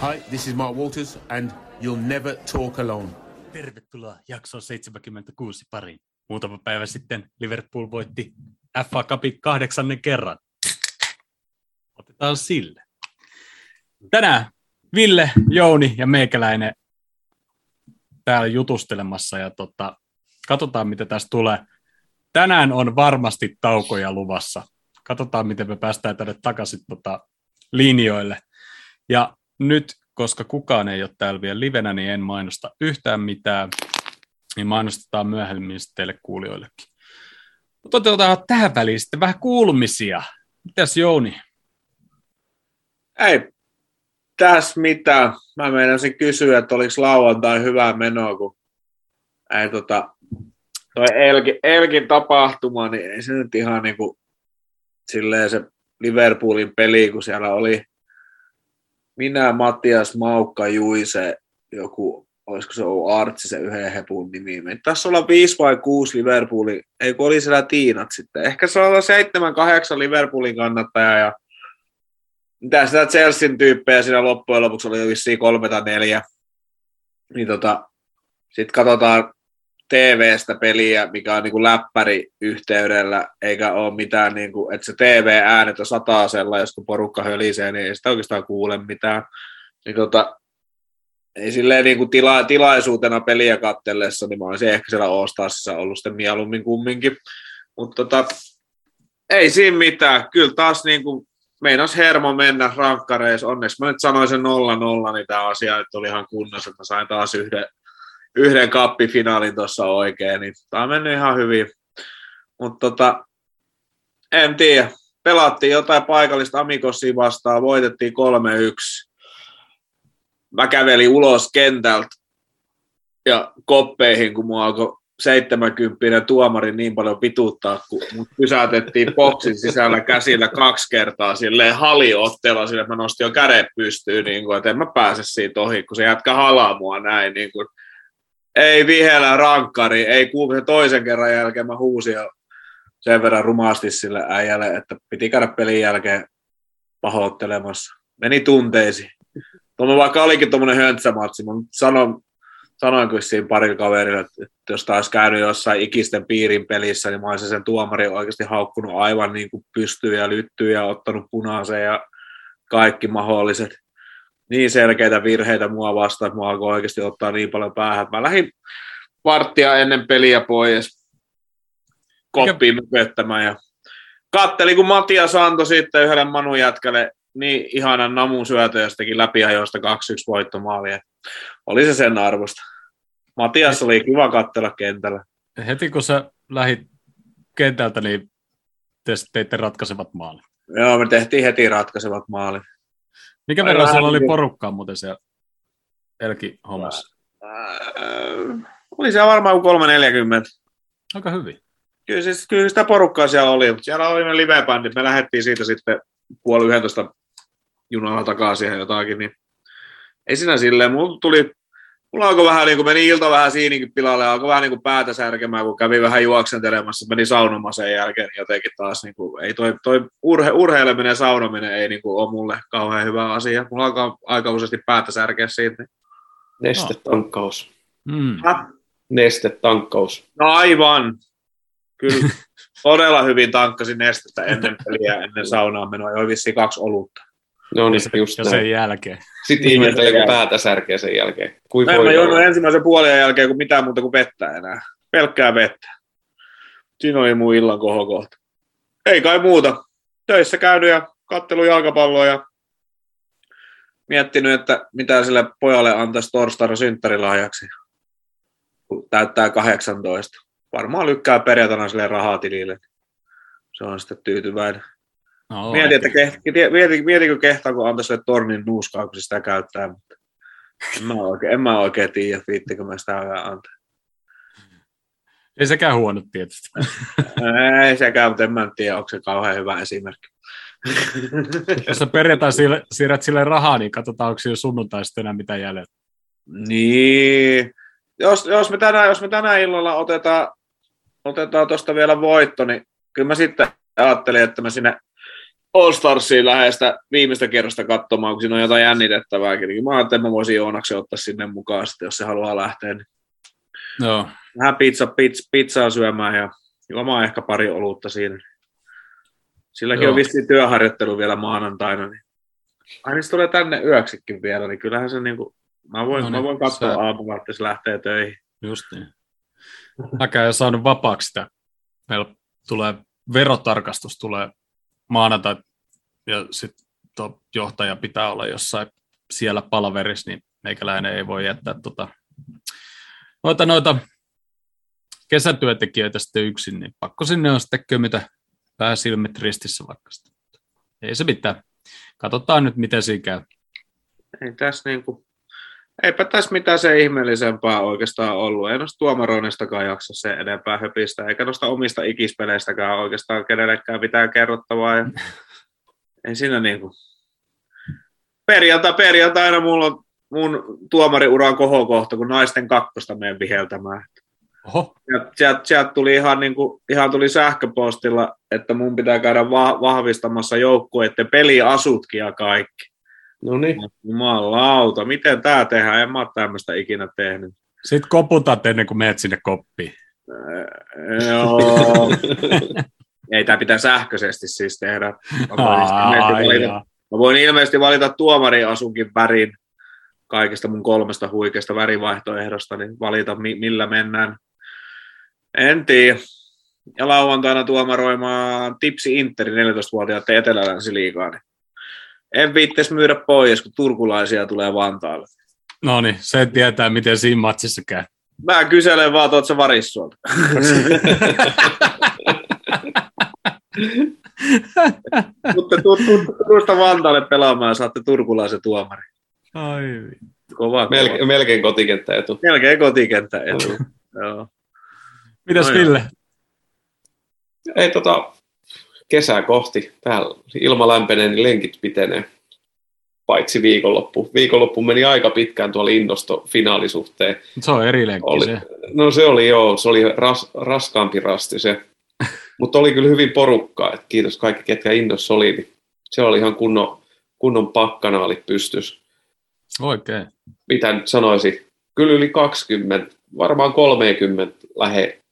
Hi, this is Mark Walters, and you'll never talk alone. Tervetuloa jaksoon 76 pariin. Muutama päivä sitten Liverpool voitti FA Cupin kahdeksannen kerran. Otetaan sille. Tänään Ville, Jouni ja meikäläinen täällä jutustelemassa ja tota, katsotaan mitä tästä tulee. Tänään on varmasti taukoja luvassa. Katsotaan miten me päästään tänne takaisin tota, linjoille. Ja nyt, koska kukaan ei ole täällä vielä livenä, niin en mainosta yhtään mitään. Niin mainostetaan myöhemmin teille kuulijoillekin. Mutta otetaan tähän väliin sitten vähän kuulumisia. Mitäs Jouni? Ei tässä mitään. Mä meinasin kysyä, että oliko lauantai hyvää menoa, kun ei tota, toi Elkin, Elkin tapahtuma, niin ei se nyt ihan niin kuin, silleen se Liverpoolin peli, kun siellä oli minä, Mattias, Maukka, Juise, joku, olisiko se ollut Artsi se yhden hepun nimi. Tässä olla viisi vai kuusi Liverpoolin, ei kun oli siellä Tiinat sitten. Ehkä se on seitsemän, kahdeksan Liverpoolin kannattaja ja mitä sitä Chelsean tyyppejä siinä loppujen lopuksi oli vissiin kolme tai neljä. Niin tota, sitten katsotaan TV-stä peliä, mikä on niin läppäri yhteydellä, eikä ole mitään, niin kuin, että se TV-äänet on sataasella, jos kun porukka hölisee, niin ei sitä oikeastaan kuule mitään. Niin tota, ei silleen niin kuin tila, tilaisuutena peliä kattellessa, niin mä olisin ehkä siellä Oostasissa ollut sitten mieluummin kumminkin. Mutta tota, ei siinä mitään. Kyllä taas niin kuin meinas hermo mennä rankkareissa. Onneksi mä nyt sanoin sen 0-0, niin tämä asia nyt oli ihan kunnossa, että mä sain taas yhden, yhden kappifinaalin tuossa oikein, niin tämä on mennyt ihan hyvin. Mutta tota, en tiedä. Pelattiin jotain paikallista Amikossia vastaan, voitettiin 3-1. Mä kävelin ulos kentältä ja koppeihin, kun mua alkoi 70 tuomari niin paljon pituuttaa, kun mut pysäytettiin boksin sisällä käsillä kaksi kertaa silleen haliotteella, sille mä nostin jo kädet pystyyn, niin kuin, että en mä pääse siitä ohi, kun se jätkä halaa mua näin. Niin kuin, ei vihellä rankkari, ei kuulu se toisen kerran jälkeen, mä huusin jo sen verran rumasti sille äijälle, että piti käydä pelin jälkeen pahoittelemassa. Meni tunteisiin. Tuolla vaikka olikin tuommoinen höntsämatsi, mä sanon, sanoin kyllä siinä parilla kaverilla, että jos taas käynyt jossain ikisten piirin pelissä, niin mä olisin sen tuomari oikeasti haukkunut aivan niin kuin pystyy ja lyttyy ja ottanut punaisen ja kaikki mahdolliset niin selkeitä virheitä mua vastaan, että mua alkoi oikeasti ottaa niin paljon päähän. Mä lähdin varttia ennen peliä pois koppiin mököttämään ja kattelin, kun Matias antoi sitten yhdelle Manu jätkälle niin ihanan namun syötö ja teki läpiajoista 2-1 voittomaalia. Oli se sen arvosta. Matias oli kiva katsella kentällä. Heti kun sä lähit kentältä, niin te teitte ratkaisevat maalit. Joo, me tehtiin heti ratkaisevat maalit. Mikä Ai verran siellä oli porukkaa muuten siellä Elki hommassa? Äh, oli siellä varmaan 340. Aika hyvin. Kyllä, siis, kyllä sitä porukkaa siellä oli, mutta siellä oli ne live-bändit. Me lähdettiin siitä sitten puoli yhdentoista junalla takaisin siihen jotakin, niin ei siinä silleen. Mulla tuli, mulla alkoi vähän niin kuin meni ilta vähän siinäkin pilalle, alkoi vähän niin kuin päätä särkemään, kun kävi vähän juoksentelemassa, meni saunomaan sen jälkeen, niin jotenkin taas niin kuin, ei toi, toi urhe, urheileminen ja saunominen ei niin kuin ole mulle kauhean hyvä asia. Mulla alkaa aika useasti päätä särkeä siitä. Niin. Nestetankkaus. Mm. Nestetankkaus. No aivan. Kyllä todella hyvin tankkasin nestettä ennen peliä, ennen saunaan menoa. Joi vissiin kaksi olutta. No niin, just Ja näin. sen jälkeen. Sitten ihmettelee, kun päätä särkeä sen jälkeen. Kuin Mä en voi mä olla? ensimmäisen puolen jälkeen kuin mitään muuta kuin vettä enää. Pelkkää vettä. Siinä oli mun illan kohokohta. Ei kai muuta. Töissä käynyt ja kattelu jalkapalloa ja miettinyt, että mitä sille pojalle antaisi torstaina synttärilahjaksi, kun täyttää 18. Varmaan lykkää perjantaina sille rahaa tilille. Se on sitten tyytyväinen. No, Mietin, että keht, mietin, mietinkö kehtaa, kun antaisi sille tornin nuuskaa, kun se sitä käyttää, mutta en mä oikein, en mä oikein tiedä, viittikö mä sitä vielä antaa. Ei sekään huono tietysti. Ei sekään, mutta en mä tiedä, onko se kauhean hyvä esimerkki. Jos sä perjantai sille, siirrät sille rahaa, niin katsotaan, onko siinä sunnuntai sitten enää mitään jäljellä. niin. Jos, jos, me tänään, jos me tänään illalla otetaan, otetaan tuosta vielä voitto, niin kyllä mä sitten ajattelin, että mä sinne All Starsia lähestä viimeistä kerrosta katsomaan, kun siinä on jotain jännitettävääkin. Niin mä ajattelin, että mä voisin Joonaksen ottaa sinne mukaan, sitten, jos se haluaa lähteä. Niin Joo. vähän pizza, pizza, pizzaa syömään ja juomaan ehkä pari olutta siinä. Silläkin Joo. on vissiin työharjoittelu vielä maanantaina. Niin. Ai niin se tulee tänne yöksikin vielä, niin kyllähän se niinku, mä voin, No mä niin, voin katsoa sä- aamulla, että se lähtee töihin. Just niin. Mäkään en saanut vapaaksi sitä. Meillä tulee verotarkastus tulee maanantai ja sitten johtaja pitää olla jossain siellä palaverissa, niin meikäläinen ei voi jättää tota, noita, noita kesätyötekijöitä sitten yksin, niin pakko sinne on sitten kömytä vähän silmät ristissä vaikka sitä. Ei se mitään. Katsotaan nyt, miten siinä käy. Ei tässä niinku, eipä tässä mitään se ihmeellisempää oikeastaan ollut. Ei noista tuomaroinnistakaan jaksa se enempää höpistä, eikä noista omista ikispeleistäkään oikeastaan kenellekään mitään kerrottavaa. Ja ei siinä niinku... Perjantai, perjantaina mulla on mun tuomariuran kohokohta, kun naisten kakkosta menen viheltämään. Oho, Ja sieltä, sieltä tuli ihan, niin kuin, ihan tuli sähköpostilla, että mun pitää käydä va- vahvistamassa joukkueiden peliasutkin ja kaikki. No niin. Jumalauta, miten tämä tehdään? En mä ole tämmöistä ikinä tehnyt. sitten koputat ennen kuin menet sinne koppiin. Äh, Joo. Ei, tämä pitää sähköisesti siis tehdä. Mä voin, ilmeisesti valita, jaa. mä voin ilmeisesti valita tuomariasunkin värin kaikista mun kolmesta huikeasta värivaihtoehdosta, niin valita mi- millä mennään. En tiedä. Ja lauantaina tuomaroimaan Tipsi Interi 14-vuotiaat Etelä-Länsi-liigaa. Niin en viittis myydä pois, kun turkulaisia tulee Vantaalle. No niin, se tietää, miten siinä matsissa käy. Mä kyselen vaan, että oot sä varissuolta. Mutta turusta Vantaalle pelaamaan ja saatte turkulaisen tuomari. Ai, Kova, Melkein, kova. melkein kotikenttä etu. Melkein kotikenttä etu. Joo. Mitäs No. Ville? Ei tota, kesää kohti. Täällä ilma lämpenee, niin lenkit pitenee. Paitsi viikonloppu. Viikonloppu meni aika pitkään tuolla Innosto finaalisuhteen. Se on eri lenkki Oli, se. no se oli joo, se oli ras, raskaampi rasti se. Mutta oli kyllä hyvin porukkaa, että kiitos kaikki, ketkä innossa oli. Niin se oli ihan kunnon, kunnon pakkanaalit pystys. Oikein. Mitä nyt sanoisi, kyllä yli 20, varmaan 30 lähe.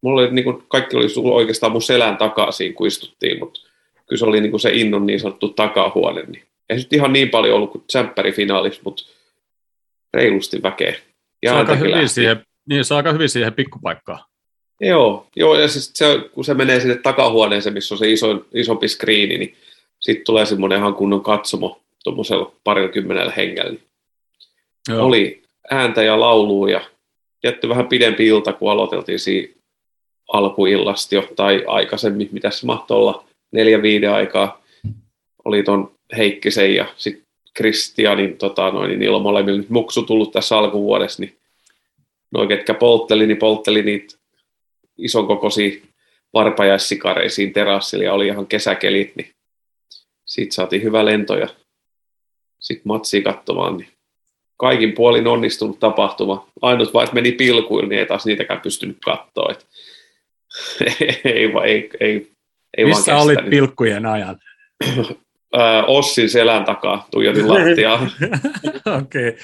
Mulla oli, niin kuin, kaikki oli oikeastaan mun selän takaa siinä, kun istuttiin, mutta kyllä se oli niin kuin se innon niin sanottu takahuone. Niin. Ei se nyt ihan niin paljon ollut kuin tsemppärifinaalissa, mutta reilusti väkeä. Se Ja on aika hyvin lähti. siihen, niin, se aika hyvin siihen pikkupaikkaan. Joo, joo ja siis se, kun se menee sinne takahuoneeseen, missä on se iso, isompi skriini, niin sitten tulee semmoinen ihan kunnon katsomo tuommoisella parilla kymmenellä hengellä. Joo. Oli ääntä ja laulua ja jätty vähän pidempi ilta, kun aloiteltiin siinä alkuillasta jo, tai aikaisemmin, mitä se mahtoi olla, neljä viiden aikaa. Oli ton Heikkisen ja sitten Kristianin, tota, noin, niin niillä on molemmilla muksu tullut tässä alkuvuodessa, niin noin ketkä poltteli, niin poltteli niitä ison kokoisia varpajaissikareisiin terassilla ja oli ihan kesäkelit, niin siitä saatiin hyvä lento ja sitten matsia katsomaan, niin kaikin puolin onnistunut tapahtuma. Ainut vaan, että meni pilkuilla, niin ei taas niitäkään pystynyt katsoa. Et ei, ei, ei, ei Missä vaan olit pilkkujen ajan? Ossin selän takaa tuijotin lattiaa. Okei.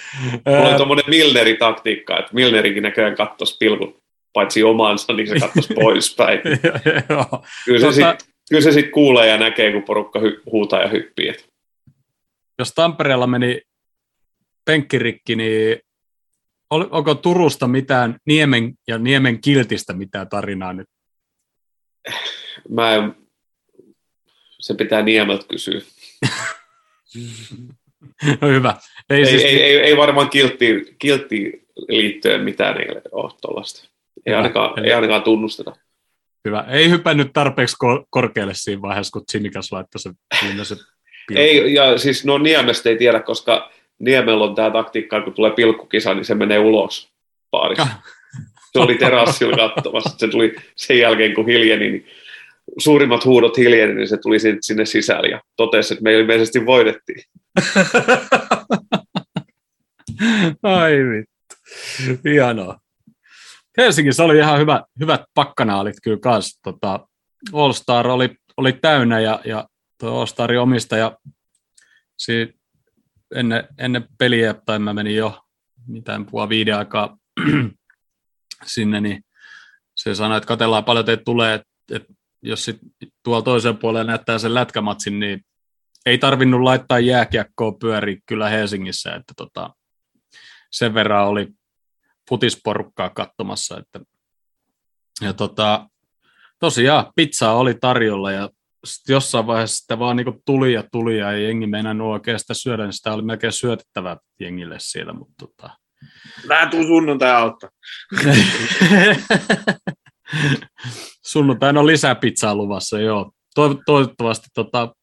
Mulla oli tuommoinen Milneri-taktiikka, että Milnerikin näköjään kattoisi pilkut paitsi omansa, niin se katsoisi poispäin. Kyllä se Tota- sitten kyllä se sit kuulee ja näkee, kun porukka hy- huutaa ja hyppii. Jos Tampereella meni penkkirikki, niin ol- onko Turusta mitään Niemen ja Niemen kiltistä mitään tarinaa nyt? Mä en, se pitää Niemeltä kysyä. No hyvä. Ei, Ei, siis, ei, ei, ei varmaan kilttiin, kilttiin liittyen mitään ei ole tuollaista. Ei ainakaan, Eli- ei ainakaan tunnusteta. hyvä. Ei hypännyt tarpeeksi ko- korkealle siinä vaiheessa, kun Sinikas laittoi se viimeisen pilkun. Ei, ja siis no Niemestä ei tiedä, koska Niemellä on tämä taktiikka, kun tulee pilkkukisa, niin se menee ulos paarista. Ah. Se oli terassilla katsomassa. Se tuli sen jälkeen, kun hiljeni, niin suurimmat huudot hiljeni, niin se tuli sin- sinne sisälle ja totesi, että me ilmeisesti voitettiin. Ai vittu. Hienoa. Helsingissä oli ihan hyvä, hyvät pakkanaalit kyllä kanssa. Tota, All Star oli, oli täynnä ja, ja tuo Ostari omistaja, si, ennen, ennen peliä, tai mä menin jo mitään puoli viiden aikaa sinne, niin se sanoi, että katellaan paljon teitä tulee, että, että jos sit tuolla toisen puolella näyttää sen lätkämatsin, niin ei tarvinnut laittaa jääkiekkoa pyöriä kyllä Helsingissä, että tota, sen verran oli futisporukkaa katsomassa. Että, ja tota, tosiaan pizzaa oli tarjolla ja jossain vaiheessa sitä vaan niin tuli ja tuli ja ei jengi meinannut oikeastaan syödä, niin sitä oli melkein syötettävää jengille siellä. Mutta tota... Mä tuun sunnuntai auttaa. Sunnuntaina on lisää pizzaa luvassa, joo. Toivottavasti tota,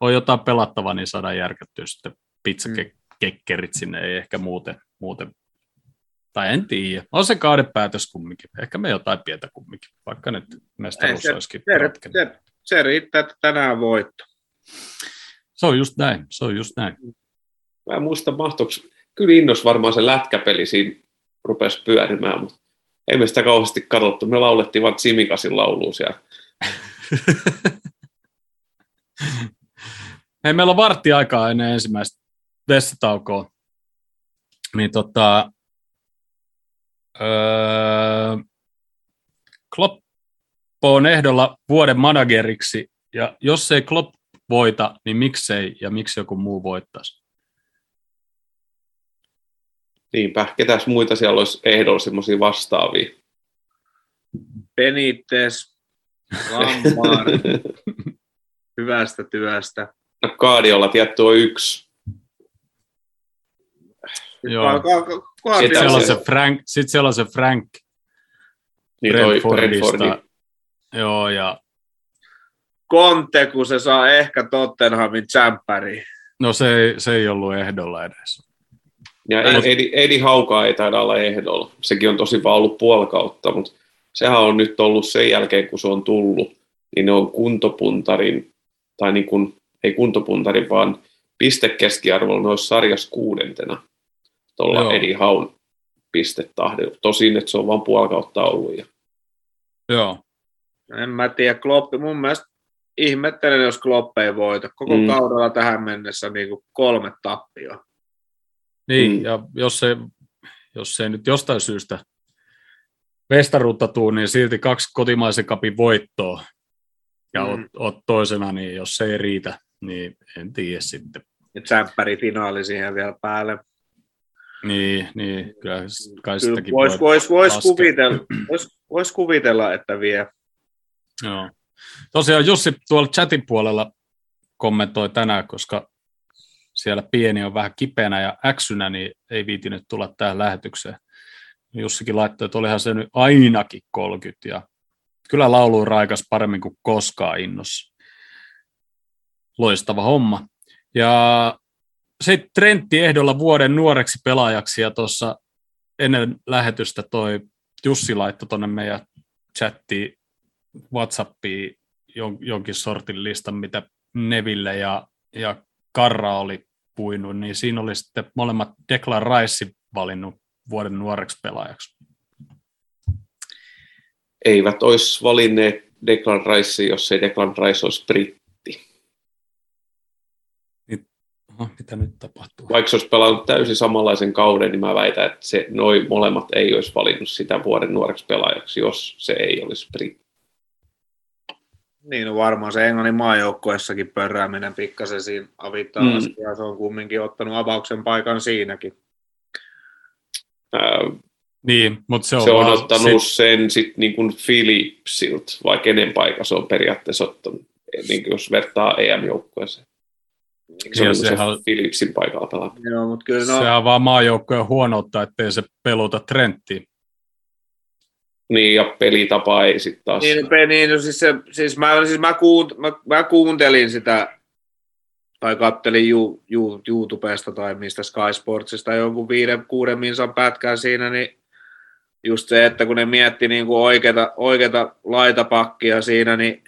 on jotain pelattavaa, niin saadaan järkättyä sitten pizzakekkerit sinne, ei ehkä muuten, muuten tai en tiedä. On se kaadepäätös kumminkin. Ehkä me jotain pientä kumminkin, vaikka nyt mestaruus se, olisikin se, se, se, riittää, että tänään voitto. Se on just näin, se on just näin. Mä en muista, mahtoiko, kyllä innos varmaan se lätkäpeli siinä rupesi pyörimään, mutta ei me sitä kauheasti katsottu. Me laulettiin vain Simikasin lauluun siellä. Hei, meillä on vartti aikaa ennen ensimmäistä vessataukoa. Niin tota, öö, Klopp on ehdolla vuoden manageriksi, ja jos ei Klopp voita, niin miksei ja miksi joku muu voittaisi? Niinpä, ketäs muita siellä olisi ehdolla semmoisia vastaavia? Benitez, Lampard, hyvästä työstä. No Kaadiolla tietty on yksi. Joo. Sitten siellä on se Frank. Sitten siellä on se Frank. Niin Brentfordista. Joo, ja... Conte, kun se saa ehkä Tottenhamin tsemppäriin. No se ei, se ei ollut ehdolla edes. Ja Edi, Edi Haukaa ei taida olla ehdolla. Sekin on tosi vaan ollut puolikautta, mutta sehän on nyt ollut sen jälkeen, kun se on tullut, niin ne on kuntopuntarin, tai niin kuin, ei kuntopuntarin, vaan pistekeskiarvolla ne olisi sarjas kuudentena tuolla Edi Haun pistetahdilla. Tosin, että se on vain puolikautta ollut. Ja... Joo. En mä tiedä, Kloppi, mun mielestä ihmettelen, jos Klopp ei voita. Koko mm. kaudella tähän mennessä niin kuin kolme tappioa. Niin, mm. ja jos se, jos se nyt jostain syystä vestaruutta tuu, niin silti kaksi kotimaisen kapin voittoa ja mm. oot, oot, toisena, niin jos se ei riitä, niin en tiedä sitten. Ja tsemppäri finaali siihen vielä päälle. Niin, niin kyllä kai kyllä sitäkin vois, vois, vois, kuvitella, vois, vois kuvitella, että vie. Joo. Tosiaan Jussi tuolla chatin puolella kommentoi tänään, koska siellä pieni on vähän kipeänä ja äksynä, niin ei viitinyt tulla tähän lähetykseen. Jussikin laittoi, että olihan se nyt ainakin 30 ja kyllä laulu raikas paremmin kuin koskaan innossa. Loistava homma. Ja sitten Trentti ehdolla vuoden nuoreksi pelaajaksi ja tuossa ennen lähetystä toi Jussi laittoi tuonne meidän chattiin Whatsappiin jonkin sortin listan, mitä Neville ja, ja Karra oli puinut, niin siinä oli sitten molemmat Declan Rice valinnut vuoden nuoreksi pelaajaksi. Eivät olisi valinneet Declan Rice, jos ei Declan Rice olisi britti. Niin, aha, mitä nyt tapahtuu? Vaikka se olisi pelannut täysin samanlaisen kauden, niin mä väitän, että se, noi molemmat ei olisi valinnut sitä vuoden nuoreksi pelaajaksi, jos se ei olisi britti. Niin, no varmaan se Englannin maajoukkuessakin pörrääminen pikkasen siinä avittaa mm. ja se on kumminkin ottanut avauksen paikan siinäkin. Ää, niin, mutta se on, se on ottanut sit... sen sitten niin kuin Philipsilta, vai kenen paikka se on periaatteessa ottanut, niin kuin jos vertaa EM-joukkueeseen. Se on se Philipsin paikalla pelaa. Joo, mutta kyllä no... Se on vaan maajoukkueen huonoutta, ettei se peluta Trenttiin. Niin, ja pelitapa ei sitten taas. Niin, niin no siis, se, siis, mä, siis mä, kuunt, mä, mä, kuuntelin sitä, tai kattelin ju, ju, YouTubesta tai mistä Sky Sportsista jonkun viiden, kuuden minsan pätkän siinä, niin just se, että kun ne mietti niin kuin oikeata, oikeata laitapakkia siinä, niin,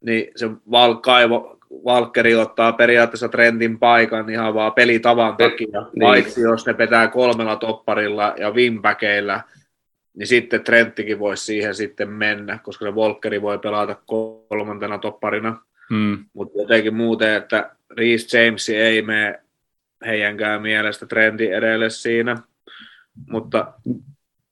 niin se Val, Kaivo, Valkeri ottaa periaatteessa trendin paikan ihan vaan pelitavan takia, niin. paitsi jos ne petää kolmella topparilla ja vimpäkeillä – niin sitten Trenttikin voisi siihen sitten mennä, koska se Volkeri voi pelata kolmantena topparina. Mm. mutta jotenkin muuten, että Reece James ei mene heidänkään mielestä trendi edelle siinä. Mutta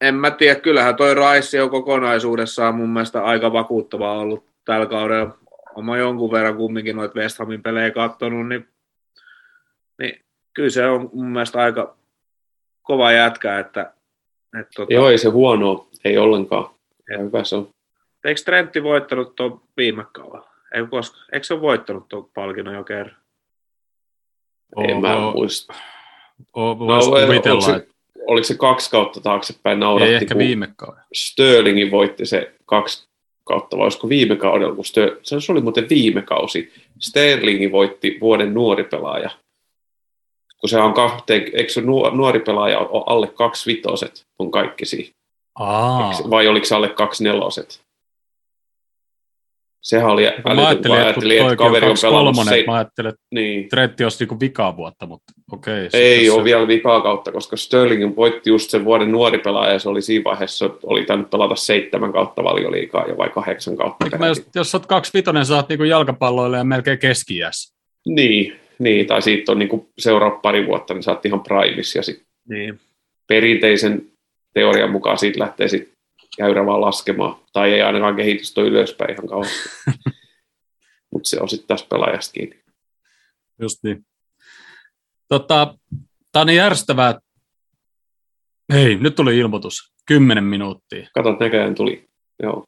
en mä tiedä, kyllähän toi Rice on kokonaisuudessaan mun mielestä aika vakuuttava ollut tällä kaudella. Oma jonkun verran kumminkin noita West Hamin pelejä katsonut, niin, niin kyllä se on mun mielestä aika kova jätkä, että, että tota, Joo, ei se huono, ei ollenkaan. Ja hyvä se on. eikö Trentti voittanut tuon viime kaudella? Ei koska, eikö se ole voittanut tuon palkinnon jo kerran? En mä muista. Voisi No, oliko, se, oliko se kaksi kautta taaksepäin ei nauratti, ehkä kun viime kauden. Sterlingin voitti se kaksi kautta, vai olisiko viime kaudella, kun Stör, se oli muuten viime kausi. Sterlingin voitti vuoden nuori pelaaja. Kun se on kahteen, eikö se nuo- nuori pelaaja ole alle kaksi vitoset on kaikki siinä? Aa, Vai oliko se alle kaksi neloset? Sehän oli mä älytön, kun ajattelin, että ajattelin, että kaveri on pelannut kolmonen, se, mä ajattelin, että niin, Tretti olisi niinku vikaa vuotta, mutta okei. Ei sitten ole se- vielä vikaa kautta, koska Sterling voitti just sen vuoden nuori pelaaja, ja se oli siinä vaiheessa, oli tainnut pelata seitsemän kautta valioliikaa jo vai kahdeksan kautta. Mä jos, jos oot kaksi vitonen, oot niinku jalkapalloille ja melkein keski Niin, niin, tai siitä on niin seuraava pari vuotta, niin oot ihan primis, ja sitten Niin. perinteisen teorian mukaan siitä lähtee sitten käyrä vaan laskemaan, tai ei ainakaan kehitystä ole ylöspäin ihan kauheasti. Mutta se on sitten taas pelaajasta kiinni. Just niin. Tota, tää on niin järjestävää. Hei, nyt tuli ilmoitus. Kymmenen minuuttia. Kato, näköjään tuli. Joo.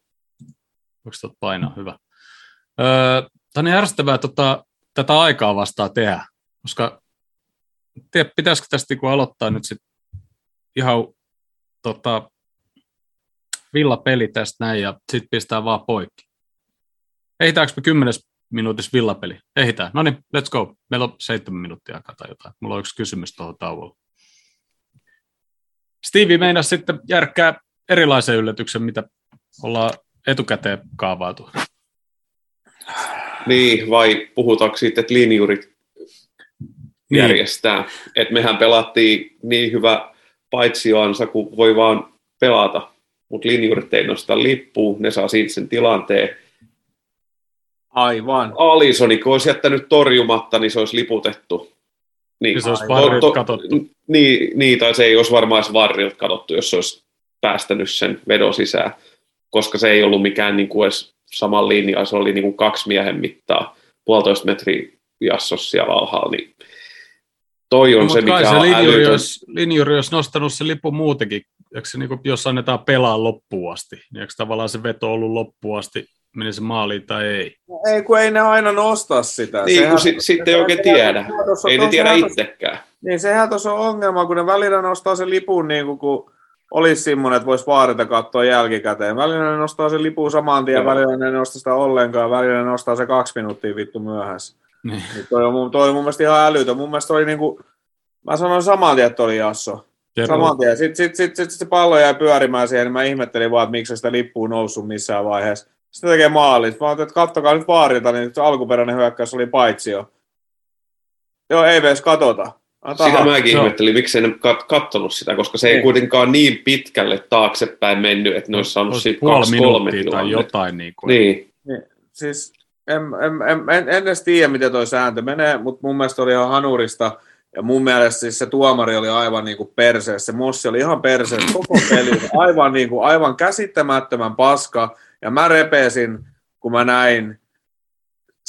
Voiko tuot painaa? Hyvä. Öö, tämä on niin järjestävää tota, tätä aikaa vastaan tehdä, koska tiedä, pitäisikö tästä niinku aloittaa nyt sit ihan tota, villapeli tästä näin ja sitten pistää vaan poikki. Ehitäänkö me kymmenes minuutissa villapeli? Ehitään. No niin, let's go. Meillä on seitsemän minuuttia aikaa tai jotain. Mulla on yksi kysymys tuohon tauolla. Stevie meinasi sitten järkkää erilaisen yllätyksen, mitä ollaan etukäteen kaavailtu. Niin, vai puhutaanko siitä, että linjurit Niin. järjestää. Et mehän pelattiin niin hyvä paitsioansa kuin voi vaan pelata, mutta linjurit ei nosta lippua, ne saa siitä sen tilanteen. Aivan. Alisoni, kun olisi jättänyt torjumatta, niin se olisi liputettu. Niin, Ja se olisi varrit katsottu. Niin, niin, tai se ei olisi varmaan edes varrilta katsottu, jos se olisi päästänyt sen vedon sisään, koska se ei ollut mikään niin kuin edes saman linjaa, se oli niin kuin kaksi miehen mittaa, puolitoista metriä jassos siellä alhaalla, niin toi on No, se, kai mikä se on linjuri älytön. olisi, linjuri olisi nostanut sen lipun muutenkin. Eikö se, niin kuin, jos annetaan pelaa loppuun asti, niin eikö tavallaan se veto ollut loppuun asti, meni se maaliin tai ei? Ei, kun ei ne aina nosta sitä. Niin, kun sit, sitten ei oikein tiedä. Ei ne tiedä itsekään. Niin sehän tuossa on ongelma, kun ne välillä nostaa sen lipun niin kuin, kun olisi semmoinen, että voisi vaarita katsoa jälkikäteen. Välillä ne nostaa sen lipun saman tien, Joo. välillä ne ei nosta sitä ollenkaan, välillä ne nostaa se kaksi minuuttia vittu myöhässä. Niin. Niin toi, on, toi on mun mielestä ihan älytön. Mun mielestä oli niinku, mä sanoin saman tien, että oli Jasso. Saman tien. Sitten sit, sit, sit, se pallo jäi pyörimään siihen, niin mä ihmettelin vaan, että miksi se sitä lippua noussut missään vaiheessa. Sitten tekee maalit. Mä ajattelin, että kattokaa nyt vaarilta, niin se alkuperäinen hyökkäys oli paitsi jo. Joo, ei edes katota. Antaa Sitä mäkin Joo. ihmettelin, miksi ne kat- kattonut sitä, koska se ei Niin. kuitenkaan niin pitkälle taaksepäin mennyt, että ne olisi saanut Olisi siitä kaksi kolme tai jotain. Niin kuin. Niin, siis en, en, en, en, en edes tiedä, miten toi sääntö menee, mutta mun mielestä oli ihan hanurista. Ja mun mielestä siis se tuomari oli aivan niin kuin perseessä. Se Mossi oli ihan perseessä koko peli. Aivan, niin kuin, aivan käsittämättömän paska. Ja mä repesin, kun mä näin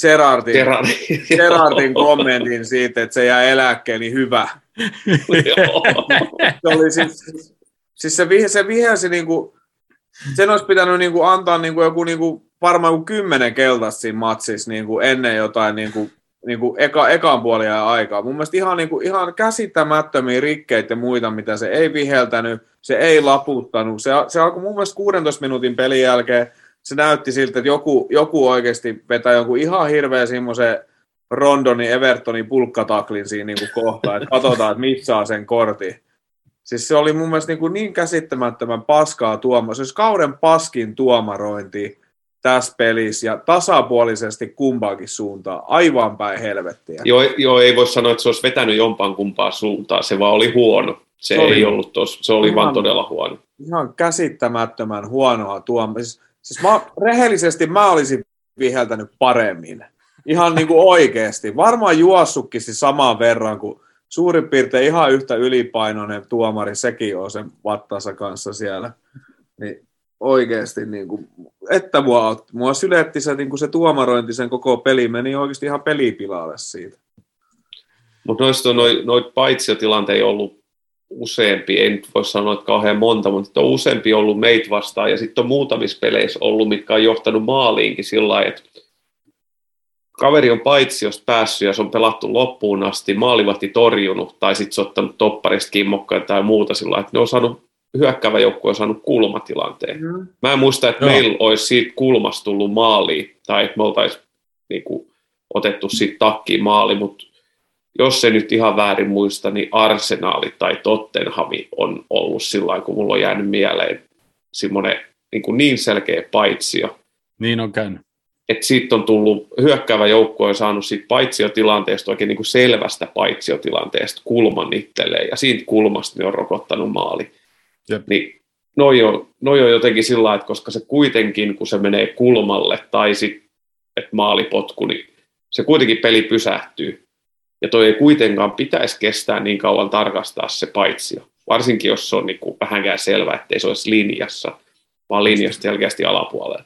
Gerardin, Gerard. Gerardin kommentin siitä, että se jää eläkkeelle, niin hyvä. Joo. Se oli siis, siis se, vihe, se vihelsi niinku, sen olisi pitänyt niinku antaa niinku joku niinku, varmaan joku kymmenen keltaista siinä matsissa niinku ennen jotain niinku, niinku eka, ekan puolia aikaa. Mun mielestä ihan, niinku, ihan käsittämättömiä rikkeitä ja muita, mitä se ei viheltänyt, se ei laputtanut. Se, se alkoi mun mielestä 16 minuutin pelin jälkeen, se näytti siltä, että joku, joku oikeasti vetää jonkun ihan hirveä semmoisen Rondonin, Evertonin pulkkataklin siinä niin kuin kohtaa, että katsotaan, että mitsaa sen kortin. Siis se oli mun mielestä niin, kuin niin käsittämättömän paskaa tuoma. Se olisi kauden paskin tuomarointi tässä pelissä ja tasapuolisesti kumpaakin suuntaan. Aivan päin helvettiä. joo, joo, ei voi sanoa, että se olisi vetänyt jompaan kumpaan suuntaan, se vaan oli huono. Se, Se oli- ei ollut tos, se oli Ihan- vaan todella huono. Ihan käsittämättömän huonoa tuoma. Siis, siis mä, rehellisesti mä olisin viheltänyt paremmin. Ihan niin kuin oikeasti. Varmaan juossutkin siis saman verran kuin suurin piirtein ihan yhtä ylipainoinen tuomari, sekin on sen vattansa kanssa siellä. Niin oikeasti, niin kuin, että mua, mua syletti se, niin kuin se tuomarointi, sen koko peli meni oikeasti ihan pelipilalle siitä. Mutta noista noit, noit paitsiotilanteita ollut useampi, nyt voi sanoa, että kauhean monta, mutta on useampi ollut meitä vastaan, ja sitten on muutamissa peleissä ollut, mitkä on johtanut maaliinkin sillä että kaveri on paitsiosta päässyt ja se on pelattu loppuun asti, maalivahti torjunut, tai sitten se on ottanut topparista kimmokkaan tai muuta sillä että ne on saanut hyökkäävä joukkue on saanut kulmatilanteen. Mm. Mä en muista, että Joo. meillä olisi siitä kulmasta tullut maali, tai että me oltaisiin niin kuin, otettu siitä takkiin maali, mutta jos se nyt ihan väärin muista, niin Arsenaali tai Tottenhami on ollut sillä kun mulla on jäänyt mieleen semmoinen niin, kuin niin selkeä paitsio. Niin on käynyt. Että siitä on tullut, hyökkäävä joukko on saanut siitä paitsiotilanteesta oikein niin kuin selvästä paitsiotilanteesta kulman itselleen, ja siitä kulmasta ne on rokottanut maali. Jep. Niin noi on, noi on jotenkin sillä että koska se kuitenkin, kun se menee kulmalle tai sitten, maalipotku, niin se kuitenkin peli pysähtyy. Ja toi ei kuitenkaan pitäisi kestää niin kauan tarkastaa se paitsio. Varsinkin, jos se on niin kuin vähänkään selvä, ettei se olisi linjassa, vaan linjasta selkeästi alapuolella.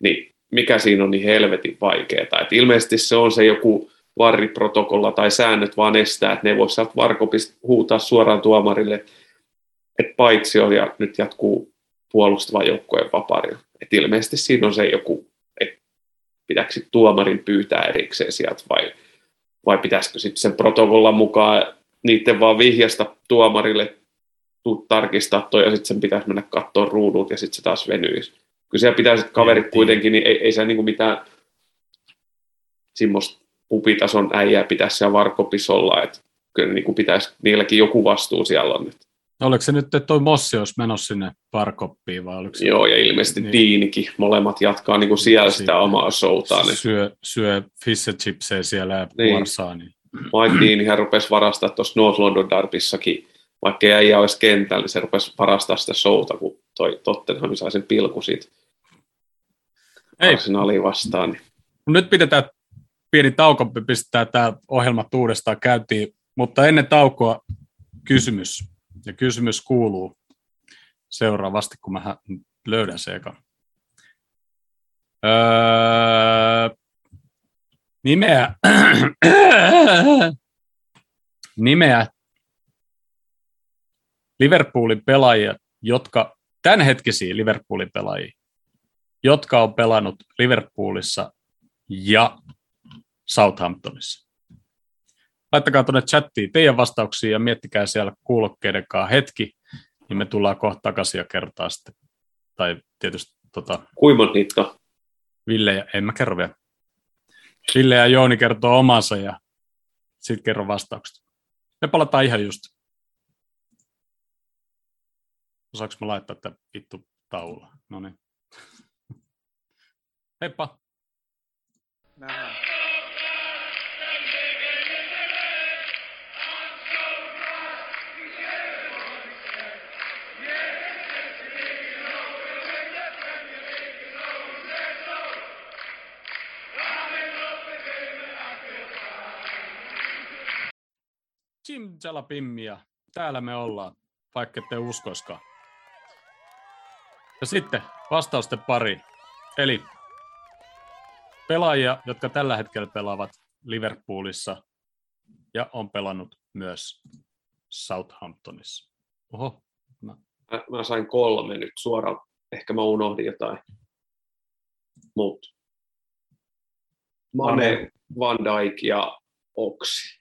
Niin mikä siinä on niin helvetin vaikeaa. Et ilmeisesti se on se joku varriprotokolla tai säännöt vaan estää, että ne voisi sieltä varkopista huutaa suoraan tuomarille, että paitsio ja nyt jatkuu puolustavan joukkojen vaparilla. Et ilmeisesti siinä on se joku, että pitääkö tuomarin pyytää erikseen sieltä vai vai pitäisikö sitten sen protokollan mukaan niiden vaan vihjasta tuomarille tuu tarkistaa toi ja sitten sen pitäisi mennä katsoa ruudut ja sitten se taas venyisi. Kyllä siellä pitäisi kaverit kuitenkin, niin ei, ei se niinku mitään semmoista pupitason äijää pitäisi siellä varkopisolla, että kyllä niinku pitäisi, niilläkin joku vastuu siellä on. Että Oliko se nyt, että toi Mossi olisi menossa sinne Parkoppiin vai oliko se... Joo, ja ilmeisesti niin. Diinikin. Molemmat jatkaa niin kuin siellä sitä omaa showtaan. Niin. Syö, syö fish chipsejä siellä ja niin. puorsaa. Niin. Mike Deanihän rupesi varastaa tuossa North London Darbissakin, vaikka ei olisi kentällä, niin se rupesi varastaa sitä showta, kun toi Tottenham sai sen pilku siitä ei. Arsenaliin vastaan. Niin. Nyt pidetään pieni tauko, pistää tämä ohjelma uudestaan käyntiin, mutta ennen taukoa kysymys. Ja kysymys kuuluu seuraavasti, kun mä löydän se eka. Öö, nimeä, nimeä Liverpoolin pelaajia, jotka, tämänhetkisiä Liverpoolin pelaajia, jotka on pelannut Liverpoolissa ja Southamptonissa. Laittakaa tuonne chattiin teidän vastauksia ja miettikää siellä kuulokkeiden kanssa hetki, niin me tullaan kohta takaisin ja kertaa sitten. Tai tietysti tota... Kuinka niitä Ville ja, en mä kerro vielä. Ville ja Jooni kertoo omansa ja sitten kerro vastaukset. Me palataan ihan just. Osaanko mä laittaa tätä vittu taulua? No niin. Heippa! Nähdään. Jim Jalapimmi täällä me ollaan, vaikka ette uskoiskaan. Ja sitten vastausten pari. Eli pelaajia, jotka tällä hetkellä pelaavat Liverpoolissa ja on pelannut myös Southamptonissa. Oho. Mä, mä sain kolme nyt suoraan. Ehkä mä unohdin jotain. Mut. Mane, Van Dijk ja Oksi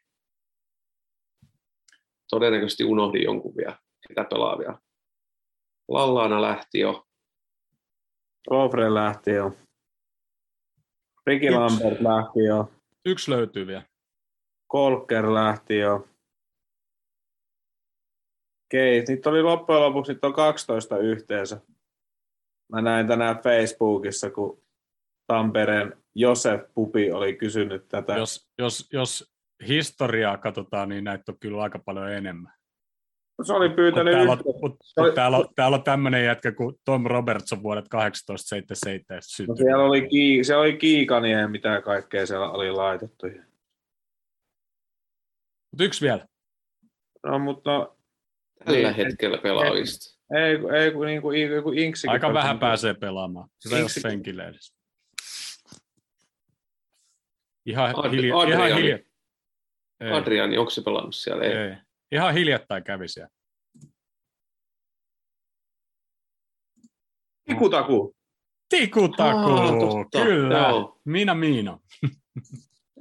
todennäköisesti unohdin jonkun vielä, ketä pelaavia. Lallaana lähti jo. Kofre lähti jo. Ricky Lambert lähti jo. Yksi löytyy vielä. Kolker lähti jo. Okei, niitä oli loppujen lopuksi on 12 yhteensä. Mä näin tänään Facebookissa, kun Tampereen Josef Pupi oli kysynyt tätä. Jos, jos, jos historiaa katsotaan, niin näitä on kyllä aika paljon enemmän. Se oli pyytänyt Täällä on, yhtä. mut, oli- täällä, on, täällä on tämmöinen jätkä kuin Tom Robertson vuodet 1877 No syntynyt. siellä oli, kii, siellä oli kiikania ja mitä kaikkea siellä oli laitettu. Mut yksi vielä. No, mutta no, Tällä Niin. hetkellä pelaavista. ei, ei kun niin kuin, joku Inksikin. Aika vähän pääsee pelaamaan. Hyvä jos Siksi- penkille edes. Ihan, Ad- hilja, ihan, Adriani. Ei, Adriani, onko se pelannut siellä? Ei. ei. ihan hiljattain kävi siellä. Tikutaku. Tikutaku, Aa, totta, kyllä. joo. Mina Miino.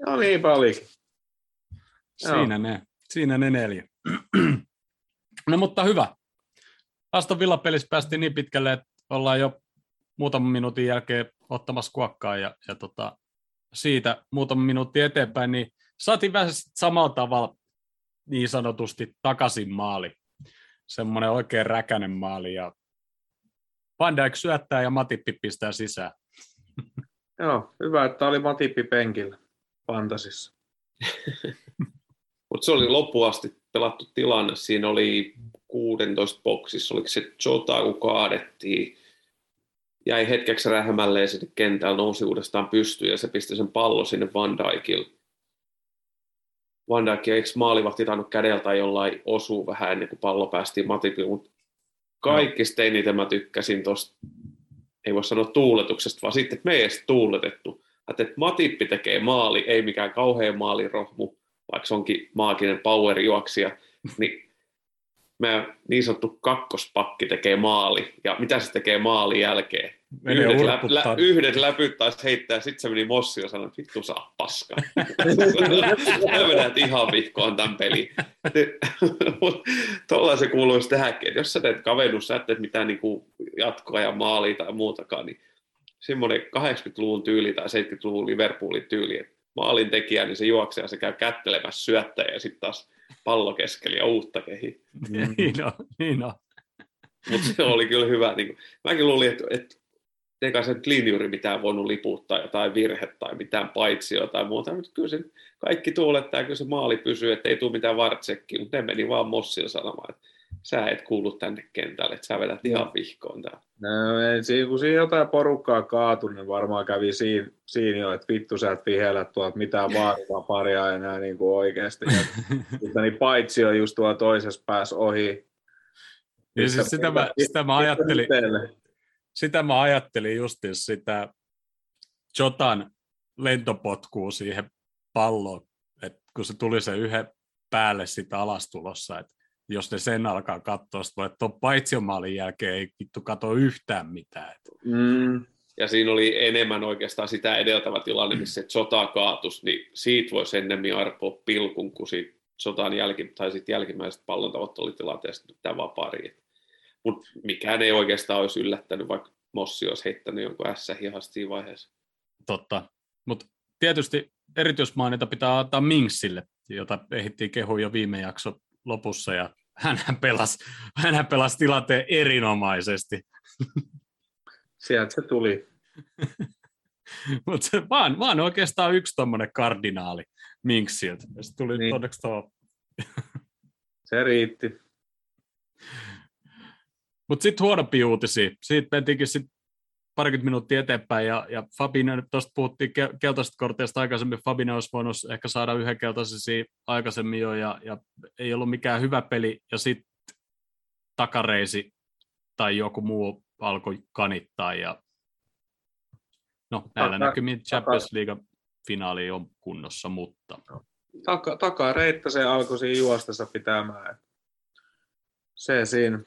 No niin. Joo. Siinä ne, siinä ne neljä. no mutta hyvä. Aston Villa-pelissä päästiin niin pitkälle, että ollaan jo muutaman minuutin jälkeen ottamassa kuokkaa ja, ja tota, siitä muutaman minuutin eteenpäin, niin saatiin vähän samalla tavalla niin sanotusti takaisin maali. Semmoinen oikein räkänen maali ja Van Dijk syöttää ja Matippi pistää sisään. Joo, hyvä, että oli Matippi penkillä Fantasissa. Mutta se oli loppuun asti pelattu tilanne. Siinä oli 16 boksissa, oliko se Jota, kun kaadettiin. Jäi hetkeksi rähmälleen sinne kentällä, nousi uudestaan pystyyn ja se pisti sen pallo sinne Van Dijkille. Van Dijk, eikö maalivahti tainnut kädeltä jollain osuu vähän ennen kuin pallo päästiin Matipille, mutta kaikista eniten mä tykkäsin tuosta, ei voi sanoa tuuletuksesta, vaan sitten, että me ei edes tuuletettu. Että että Matippi tekee maali, ei mikään kauhean maalirohmu, vaikka se onkin maaginen power-juoksija, niin meidän niin sanottu kakkospakki tekee maali, ja mitä se tekee maalin jälkeen? Menee Yhdet, lä- lä- yhdet läpyt taas heittää, sitten se meni Mossi ja sanoi, että vittu saa paska. Mä vedät ihan vihkoon tämän pelin. Tuolla se kuuluisi tähänkin, että jos sä teet kavennus, sä et teet mitään niin kuin jatkoa ja maalia tai muutakaan, niin semmoinen 80-luvun tyyli tai 70-luvun Liverpoolin tyyli, että maalin tekijä, niin se juoksee ja se käy kättelemässä syöttäjä ja sitten taas pallo keskeli ja uutta kehi. niin on, niin on. Mutta se oli kyllä hyvä. Niin kuin, mäkin luulin, että, että eikä se nyt linjuri mitään voinut liputtaa jotain virhe tai mitään paitsi tai muuta, mutta kyllä se kaikki tuulettaa, kyllä se maali pysyy, että ei tule mitään vartsekkiä, mutta ne meni vaan Mossilla sanomaan, että sä et kuulu tänne kentälle, että sä vedät ihan vihkoon täällä. No, ei, siinä, kun siinä jotain porukkaa kaatui, niin varmaan kävi siinä, siinä jo, että vittu sä et vihellä tuolta mitään vaaritaan paria enää niin kuin oikeasti. Ja Sitten niin paitsi on just tuolla toisessa päässä ohi. Ja siis sitä, mä, sitä mä ajattelin, Teille. Sitä mä ajattelin just sitä Jotan lentopotkua siihen palloon, että kun se tuli se yhden päälle sitä alastulossa, että jos ne sen alkaa katsoa, sitten voi, että tuon jälkeen ei vittu kato yhtään mitään. Mm, Ja siinä oli enemmän oikeastaan sitä edeltävä tilanne, missä sota kaatus, niin siitä voisi ennemmin arpoa pilkun, kuin siitä jälki, tai sitten jälkimmäisestä pallon tavoittelutilanteesta tämä vapaari. Mutta mikään ei oikeastaan olisi yllättänyt, vaikka Mossi olisi heittänyt jonkun ässä hihasta siinä vaiheessa. Totta. Mutta tietysti erityismaininta pitää antaa Minksille, jota ehdittiin kehua jo viime jakso lopussa, ja hän pelasi, hän pelasi tilanteen erinomaisesti. sieltä se tuli. Mutta vaan, vaan oikeastaan yksi tuommoinen kardinaali Minksiltä. Se tuli Niin. onneksi tuo. Se riitti. Mutta sitten huonompi uutisia. Siitä mentiinkin sitten parikymmentä minuuttia eteenpäin, ja, ja Fabinho, tuosta puhuttiin ke- keltaisesta korteista aikaisemmin, Fabinho olisi voinut ehkä saada yhden keltaisen aikaisemmin jo, ja, ja ei ollut mikään hyvä peli, ja sitten takareisi tai joku muu alkoi kanittaa, ja no näillä Taka- näkymin Champions League finaali on kunnossa, mutta Taka, takareittä se alkoi siinä juostessa pitämään. Se siinä.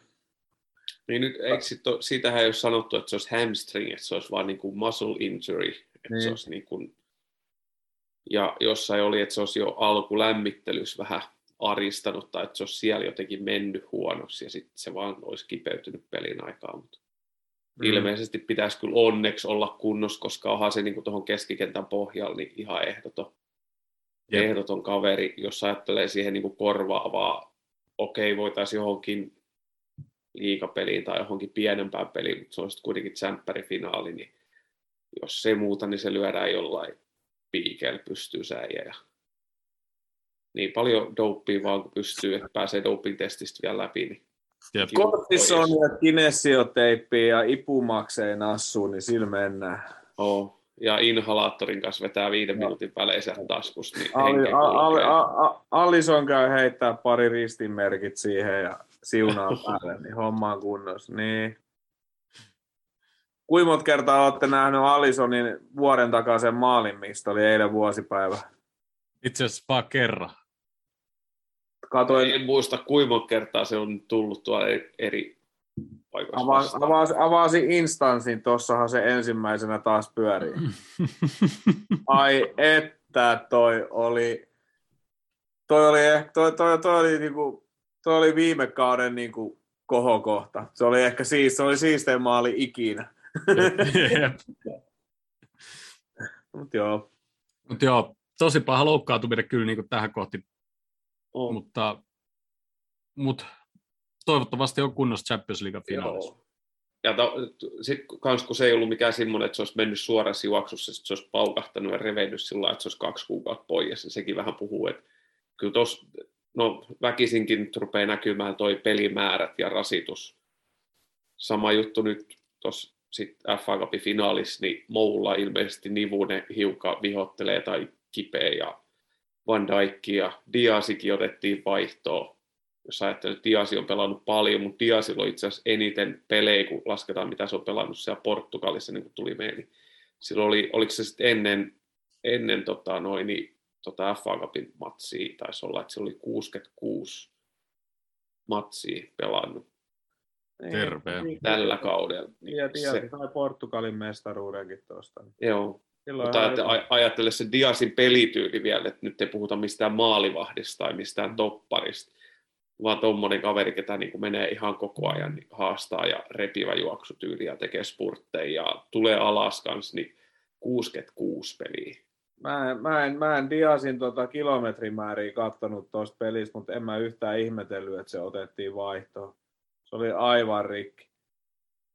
Niin nyt, eikö sit ole, siitähän ei ole sanottu, että se olisi hamstring, että se olisi vaan niin kuin muscle injury, että Niin. se olisi niin kuin, ja jossain oli, että se olisi jo alkulämmittelyssä vähän aristanut tai että se olisi siellä jotenkin mennyt huonoksi ja sitten se vaan olisi kipeytynyt pelin aikaa, mutta Mm. ilmeisesti pitäisi kyllä onneksi olla kunnossa, koska onhan se niin tuohon keskikentän pohjalla niin ihan ehdoton, Jep. ehdoton kaveri, jos ajattelee siihen niin kuin korvaavaa, okei voitaisiin johonkin liikapeliin tai johonkin pienempään peliin, mutta se on sitten kuitenkin tsemppärifinaali, niin jos se ei muuta, niin se lyödään jollain piikeellä pystyy säijä ja niin paljon dopea vaan kun pystyy, että pääsee doping-testistä vielä läpi. Niin Jep. Kortisonia, kinesioteippiä ja ipumakseen nassuun, niin sillä mennään. Oh. Ja inhalaattorin kanssa vetää viiden minuutin välein sieltä taskusta. Niin Ali, henkeä a, Ali, kulkee. a, a, Alison käy heittää pari ristinmerkit siihen ja siunaa päälle, niin homma on kunnossa. Niin. Kuinka monta kertaa olette nähnyt Alisonin vuoden takaisen maalin, mistä oli eilen vuosipäivä? Itse asiassa vaan kerran. Katoin, En muista kuinka monta kertaa se on tullut tuolla eri- eri paikoissa avasi, vastaan. avasi, avasi instanssin, tossahan se ensimmäisenä taas pyörii. Ai että toi oli, toi oli, eh- toi, toi, toi oli, niinku, toi oli viime kauden niinku kohokohta. Se oli ehkä siis, se oli siistein maali ikinä. Jep. Mut joo, Mutta joo, tosi paha loukkaantuminen kyllä niin tähän kohti, On. mutta, mutta toivottavasti on kunnossa Champions League finaalissa. Joo. Ja sitten kans kun se ei ollut mikään semmoinen, että se olisi mennyt suorassa juoksussa, sit se olisi paukahtanut ja revennyt sillä että se olisi kaksi kuukautta pois, niin sekin vähän puhuu, että kyllä tos, no väkisinkin nyt rupeaa näkymään toi pelimäärät ja rasitus. Sama juttu nyt tuossa FA Cupin finaalissa, niin Moulla ilmeisesti Nivunen hiukan vihottelee tai kipeä ja Van Dijk ja Diasikin otettiin vaihtoon jos ajattelee, että Diasi on pelannut paljon, mutta Diasilla on itse asiassa eniten pelejä, kun lasketaan, mitä se on pelannut siellä Portugalissa, niin kuin tuli meille. Silloin oli, oliko se sitten ennen, ennen tota, noin, niin, tota FA Cupin matsia, taisi olla, että se oli 66 matsia pelannut Terve. Niin, tällä kaudella. Niin Ja tiedät, se, sai Portugalin mestaruudenkin tuosta. joo, Silloin mutta ajattele, ajattele se Diasin pelityyli vielä, että nyt ei puhuta mistään maalivahdista tai mistään topparista, vaan tuommoinen kaveri, ketä niin kuin menee ihan koko ajan niin haastaa ja repivä juoksutyyli ja tekee spurtteja ja tulee alas kanssa, niin 66 peliä. Mä en, mä en, mä en Diasin tota kilometrimääriä kattonut tuosta pelistä, mutta en mä yhtään ihmetellyt, että se otettiin vaihtoon. Se oli aivan rikki.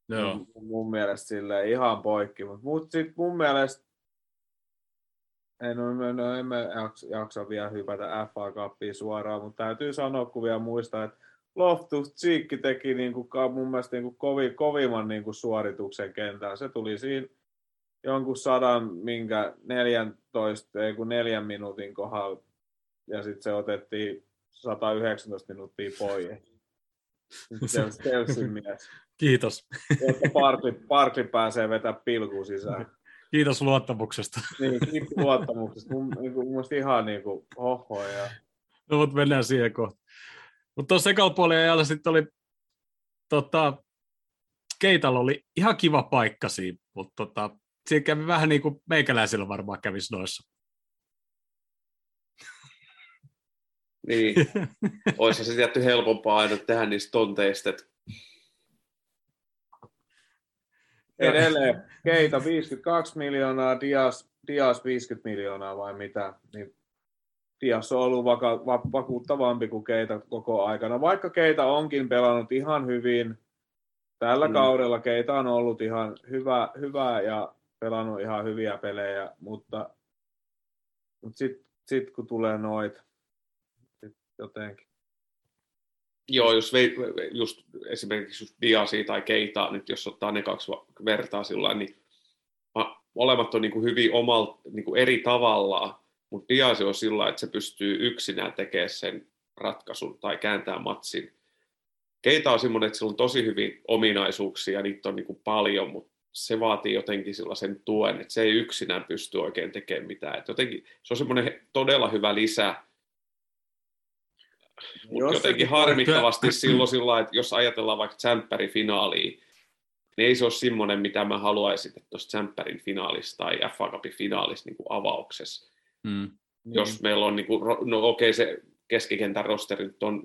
Joo. Mun, mun mielestä sille ihan poikki. Mutta mut sit mun mielestä en, no, no, en mä jaksa, jaksa vielä hypätä FA Cupiin suoraan, mutta täytyy sanoa, kun vielä muistaa, että Loftus Cheekki teki niinku, mun mielestä niinku kovi, kovimman niinku suorituksen kentällä. Se tuli siinä jonkun sadan, minkä 14, ei kun neljän minuutin kohdalla, ja sitten se otettiin 119 minuuttia pois. Chelsea- mies. Kiitos. Jotta Barkley, Barkley pääsee vetää pilkuun sisään. Kiitos luottamuksesta. Niin, kiitos luottamuksesta. Mun, niin kuin, mun ihan niin kuin, hoho. Ja... No, mutta mennään siihen kohta. Mutta tuossa ekalla puolella ajalla sitten oli, tota, Keitalla oli ihan kiva paikka siinä, mutta tota, siinä kävi vähän niin kuin meikäläisillä varmaan kävisi noissa. Niin, olisi se tietty helpompaa aina tehdä niistä tonteista, että Edelleen Keita 52 miljoonaa, Dias, Dias 50 miljoonaa vai mitä. Niin Dias on ollut vaka, va, vakuuttavampi kuin Keita koko aikana. Vaikka Keita onkin pelannut ihan hyvin, tällä Mm. kaudella Keita on ollut ihan hyvä, hyvä ja pelannut ihan hyviä pelejä, mutta, mutta sitten sit kun tulee noit, sit jotenkin. Joo, jos vei, just esimerkiksi just Diasia tai Keitaa, nyt jos ottaa ne kaksi vertaa sillä niin ma- molemmat on niin kuin hyvin omalla, niin kuin eri tavallaan, mutta Diasi on sillä että se pystyy yksinään tekemään sen ratkaisun tai kääntää matsin. Keita on semmoinen, että sillä on tosi hyvin ominaisuuksia niitä on niin kuin paljon, mutta se vaatii jotenkin sellaisen tuen, että se ei yksinään pysty oikein tekemään mitään. Et jotenkin, se on semmoinen todella hyvä lisä, mutta jotenkin harmittavasti silloin sillä että jos ajatellaan vaikka Tsemppärin finaalia, niin ei se ole semmoinen, mitä mä haluaisin, että tuossa Tsemppärin finaalissa tai FA Cupin finaalissa niin kuin avauksessa. Mm. Niin. Jos meillä on, niin kuin, no okei, se keskikentän rosteri nyt on,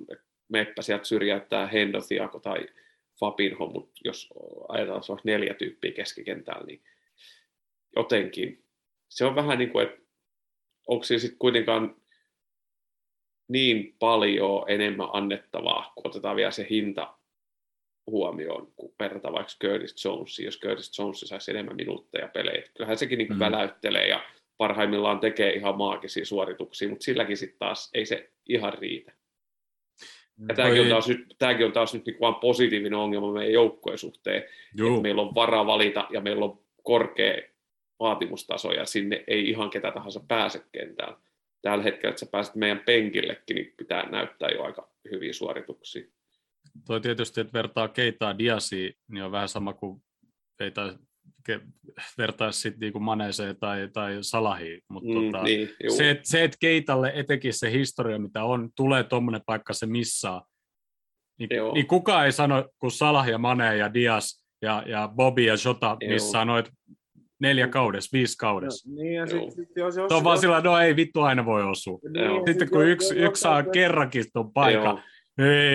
meppä sieltä syrjäyttää Hendo, Thiago tai Fabinho, mutta jos ajatellaan vaikka neljä tyyppiä keskikentällä, niin jotenkin se on vähän niin kuin, että onko siinä sitten kuitenkaan niin paljon enemmän annettavaa, kun otetaan vielä se hinta huomioon, kun verrataan vaikka Curtis Jonesiin, jos Curtis Jones saisi enemmän minuutteja pelejä. Kyllähän sekin niin kuin Mm. väläyttelee ja parhaimmillaan tekee ihan maagisia suorituksia, mutta silläkin sitten taas ei se ihan riitä. Ja tämäkin on taas nyt, tämäkin on taas nyt niin vaan positiivinen ongelma meidän joukkueen suhteen, Juu. että meillä on varaa valita ja meillä on korkea vaatimustaso ja sinne ei ihan ketä tahansa pääse kentällä. Tällä hetkellä, että sä pääset meidän penkillekin, niin pitää näyttää jo aika hyviä suorituksia. Toi tietysti, että vertaa Keitaa Diasiin, niin on vähän sama kuin vertaisi sitten niinku Maneeseen tai, tai Salahiin. Mutta Mm, tota, niin, juu. se, että se, et Keitalle etenkin se historia, mitä on, tulee tuommoinen paikka, se missaa. Niin, Joo. niin kukaan ei sano, kun Salah ja Mane ja Dias ja, ja Bobby ja Jota missaa noit neljä kaudessa, viisi kaudessa. Niin, ja Joo. sit, sit, jos, jos, Se on vaan jos- sillä, no ei vittu aina voi osua. niin, Sitten sit kun jos- yksi, jos- yksi saa jos- kerrankin tuon paikan,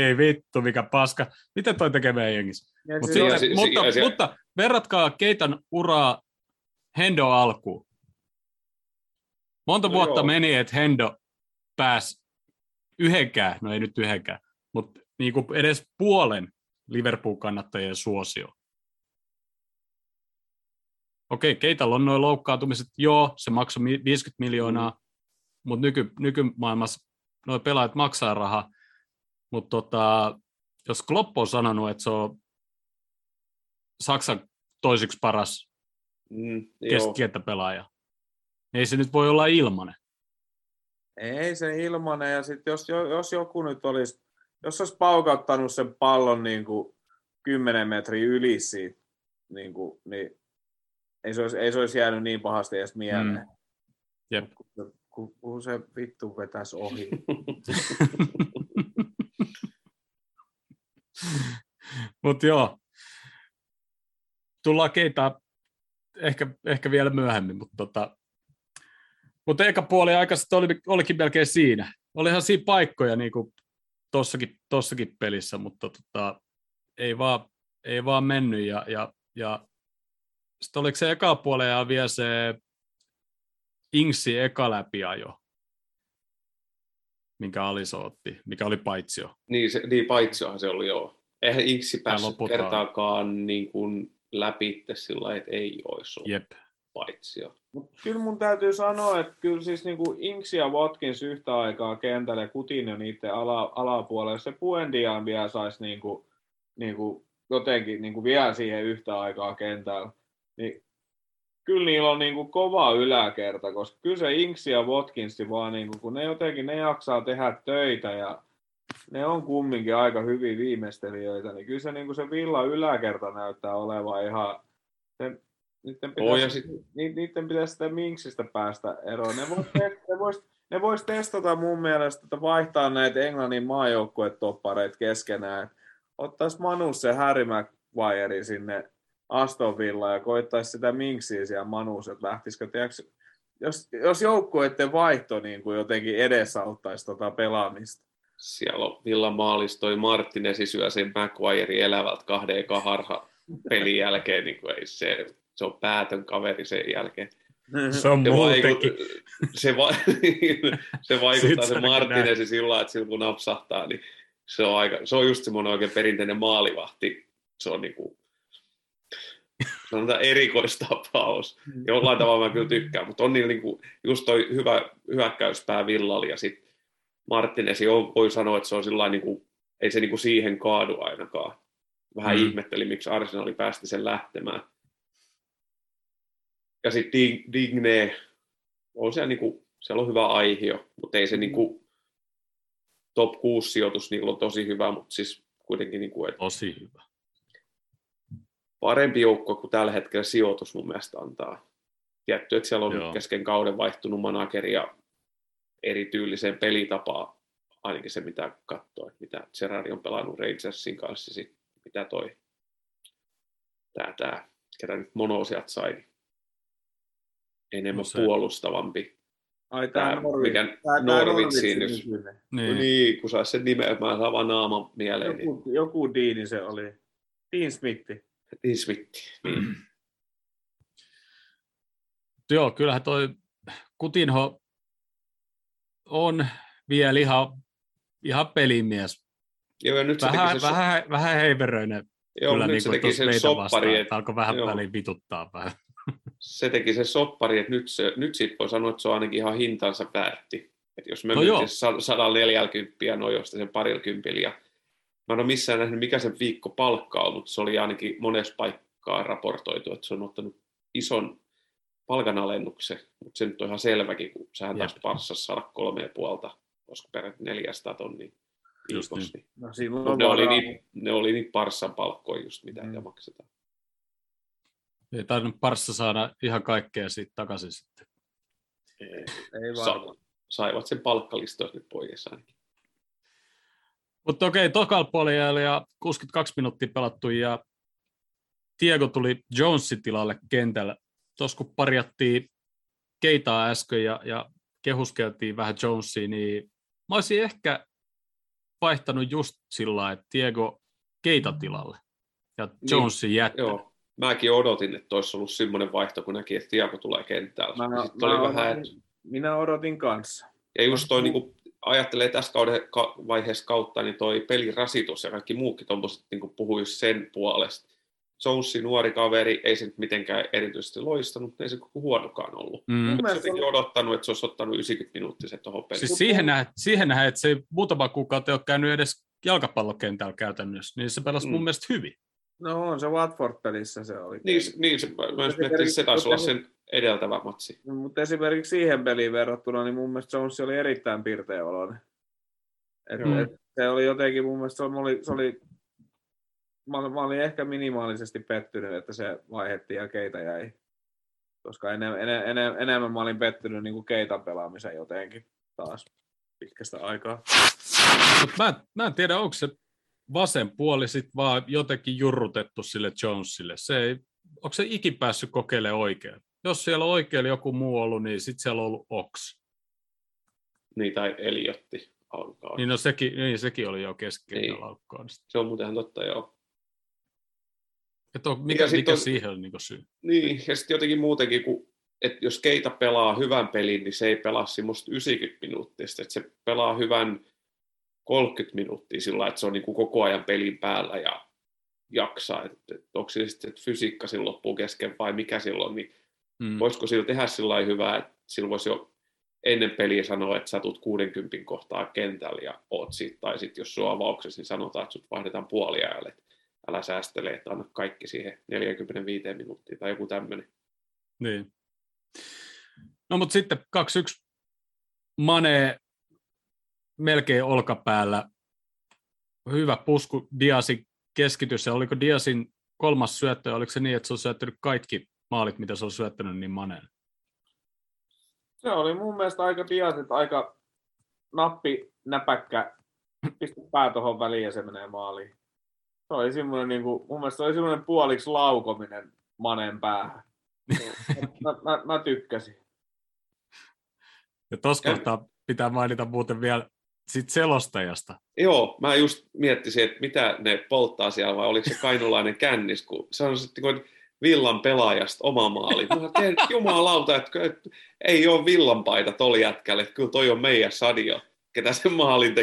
ei vittu, mikä paska. Mitä toi tekee meidän jengissä? Mut mutta, se- mutta verratkaa Keitan uraa Hendo alkuun. Monta No vuotta joo. meni, että Hendo pääsi yhdenkään, no ei nyt yhdenkään, mutta niin kuin edes puolen Liverpool-kannattajien suosio. Okei, Keitalla on noin loukkaantumiset, joo, se maksoi mi- 50 miljoonaa, mm. mutta nyky, nykymaailmassa noin pelaajat maksaa rahaa, mutta tota, jos Klopp on sanonut, että se on Saksan toisiksi paras Mm, keskikenttäpelaaja, niin ei se nyt voi olla ilmanen. Ei se ilmanen, ja sitten jos, jo- jos joku nyt olisi, jos olisi paukauttanut sen pallon niin kuin 10 metriä yli siitä, niin, kuin, niin ei, se olisi, ei se olisi jäänyt niin pahasti edes mieleen. Mm. Jep. Kun, se- kun, kun se vittu vetäisi ohi. Mutta joo, tullaan keitä ehkä, ehkä vielä myöhemmin, mutta tota, mutta eka puoli aikaisesti oli, olikin melkein siinä. Olihan siinä paikkoja niin kuin tossakin, tossakin pelissä, mutta tota, ei, vaan, ei vaan mennyt. Ja, ja, ja sitten oliko se eka puoli ja vielä se Ingsi eka läpiajo, minkä Aliso otti, mikä oli paitsio. Niin, se, niin paitsiohan se oli joo. Eihän Inksi päässyt kertaakaan niin kuin läpi sillä lailla, että ei olisi ollut Jep. paitsio. Mut kyllä mun täytyy sanoa, että kyllä siis niinku Inks ja Watkins yhtä aikaa kentällä ja Kutin ja niiden ala, alapuolella, jos se Puendiaan vielä saisi niinku, niinku jotenkin niinku vielä siihen yhtä aikaa kentällä, niin kyllä niillä on niinku kova yläkerta, koska kyllä se Inks ja Watkins vaan, niinku, kun ne jotenkin ne jaksaa tehdä töitä ja ne on kumminkin aika hyviä viimeistelijöitä, niin kyllä se, niinku se Villa yläkerta näyttää olevan ihan, sen, niiden Oo, ja pitäisi, ni, niiden pitäisi sitä Minksistä päästä eroon. Ne vois, te- ne vois, ne vois testata mun mielestä, että vaihtaa näitä Englannin maajoukkuetoppareita keskenään. Ottaisi Manus se Harry Maguire sinne Aston Villa ja koittaisi sitä Minksiä siellä Manus, että lähtisikö, tiedätkö, jos, jos joukkueiden vaihto niin kuin jotenkin edesauttaisi tota pelaamista. Siellä on Villan maalis toi Martinesi syö sen Maguire elävältä kahden eka harha pelin jälkeen, niin kuin ei se, se on päätön kaveri sen jälkeen. Se on Se, muutenkin. vaikut, se, va, se vaikuttaa se se Martinesi sillä lailla, että silloin kun napsahtaa, niin se on, aika, se on just semmoinen oikein perinteinen maalivahti. Se on niinku, sanotaan erikoistapaus. Jollain tavalla mä kyllä tykkään, mutta on niin niinku, just toi hyvä hyökkäyspää Villali ja sitten Martinesi on, voi sanoa, että se on sillä niinku, ei se niinku siihen kaadu ainakaan. Vähän Mm. mm. ihmetteli, miksi Arsenali päästi sen lähtemään. Ja sitten Digne, on siellä, niinku, siellä on hyvä aihio, mutta ei se niinku, top 6 sijoitus niillä on tosi hyvä, mutta siis kuitenkin niinku, et Tosi hyvä. parempi joukko kuin tällä hetkellä sijoitus mun mielestä antaa. Tietty, että siellä on. Joo. kesken kauden vaihtunut manageri ja erityyliseen pelitapaan, ainakin se mitä katsoo, että mitä Gerardi on pelannut Rangersin kanssa, sit mitä toi tää, tää ketä nyt monosiat sai, enemmän No no se- puolustavampi. Ai Tää, tää Norvi, mikä Norwichin Norwichin nyt. Niin. Niin. niin, kun saisi sen nimen, mä saan vaan naaman mieleen, niin, Joku, joku Deani se oli. Dean Smithi. niin smitti. Niin. Joo, kyllähän toi Kutinho on vielä ihan, ihan pelimies. Joo, ja nyt se Vähän, teki sen, vähän, vähän heiveröinen joo, kyllä nyt niin se teki sen soppari, että Alkoi vähän joo. väliin vituttaa vähän. se teki se soppari, että nyt, se, nyt siitä voi sanoa, että se on ainakin ihan hintansa väärti. Että jos me No myytiin 140 nojosta sen parilla kympillä, ja mä en ole missään nähnyt, mikä sen viikko palkka on, mutta se oli ainakin monessa paikkaa raportoitu, että se on ottanut ison palkanalennuksen, mutta se nyt on ihan selväkin, kun sähän taas Jep. Parssassa saada kolme ja puolta, koska peräti 400 tonnia viikossa. Niin. No ne, oli niitä, ne oli niitä Parssan palkkoja just, mitä Mm. maksetaan. Ei tainnut Parssa saada ihan kaikkea siitä takaisin sitten. Ei Sa- varmaan. saivat sen palkkalistoista nyt pois ainakin. Mutta okei, tokalla puolella ja 62 minuuttia pelattu ja Diego tuli Jonesin tilalle kentällä. Tuossa kun parjattiin Keitaa äsken ja, ja kehuskeltiin vähän Jonesia, niin mä olisin ehkä vaihtanut just sillä lailla, että Diego Keita tilalle ja Niin, Jonesin jättänyt. Joo, mäkin odotin, että olisi ollut semmoinen vaihto, kun näki, että Tiago tulee kentällä. Mä, Mä, oli mä, vähän, odotin, minä odotin kanssa. ja just toi, niin kuin, ajattelee tässä kauden ka- vaiheessa kautta, niin toi pelirasitus ja kaikki muukin tuommoiset niin puhuu just sen puolesta. Jonesin nuori kaveri, ei se nyt mitenkään erityisesti loistanut, ei se koko huonokaan ollut. Mm. Mielestä jotenkin odottanut, että se olisi ottanut 90 minuuttia se tuohon peliin. Siis siihen nähdään, siihen nähdään, että se ei muutama kuukausi ole käynyt edes jalkapallokentällä käytännössä, niin se pelasi mm. mun Mm. mielestä hyvin. No on se Watford-pelissä se oli. Niin, niin se, mä että se taisi olla sen edeltävä matsi. No, mutta esimerkiksi siihen peliin verrattuna, niin mun mielestä Jones oli erittäin pirteä oloinen. Et, et, se oli jotenkin, mun mielestä se oli, se oli mä, olin- mä olin ehkä minimaalisesti pettynyt, että se vaihettiin ja keitä jäi. Koska enem, enem, enem, enemmän mä olin pettynyt niin kuin keitan pelaamisen jotenkin taas pitkästä aikaa. Mut mä, en- mä en tiedä, onko se vasen puoli sit vaan jotenkin jurrutettu sille Jonesille. Se ei, onko se ikin päässyt kokeilemaan oikein? Jos siellä on oikein joku muu ollut, niin sitten siellä on ollut Ox. Niin, tai Eliotti alkaa. Niin, no sekin, niin sekin oli jo keskeinen Niin. laukkaan. Se on muuten ihan totta, joo. Et on, mikä, Ja mikä on- siihen on niin syy? Niin, ja sitten jotenkin muutenkin, kun, että jos Keita pelaa hyvän pelin, niin se ei pelaa semmoista 90 minuuttia, että se pelaa hyvän 30 minuuttia sillä että se on niin kuin koko ajan pelin päällä ja jaksaa. Että, että onko se sitten, että fysiikka silloin loppuu kesken vai mikä silloin, niin Mm. voisiko sillä tehdä sillä hyvää, että sillä voisi jo ennen peliä sanoa, että sä tulet 60 kohtaa kentällä ja oot siitä, tai sitten jos sua avauksessa, niin sanotaan, että sut vaihdetaan puoliajalle, että älä säästele, että anna kaikki siihen 45 minuuttia tai joku tämmöinen. Niin. No mutta sitten 2-1 Mane melkein olkapäällä. Hyvä pusku Diasin keskitys. Ja oliko Diasin kolmas syöttö, oliko se niin, että se on syöttänyt kaikki maalit, mitä se on syöttänyt, niin Maneen? Se oli mun mielestä aika diasit, aika nappi, näpäkkä, pistä pää tuohon väliin ja se menee maaliin. Se oli semmoinen, niin kuin, mun mielestä se oli semmoinen puoliksi laukominen manen päähän. Mä, mä, mä tykkäsin. Ja tuossa Ja- kohtaa pitää mainita muuten vielä sit selostajasta. Joo, mä just miettisin, että mitä ne polttaa siellä, vai oliko se kainulainen kännis, kun se on sitten kuin villan pelaajasta oma maali. Mä teen, jumalauta, että että ei ole villanpaita tol jätkälle, että kyllä toi on meidän sadio, ketä sen maalin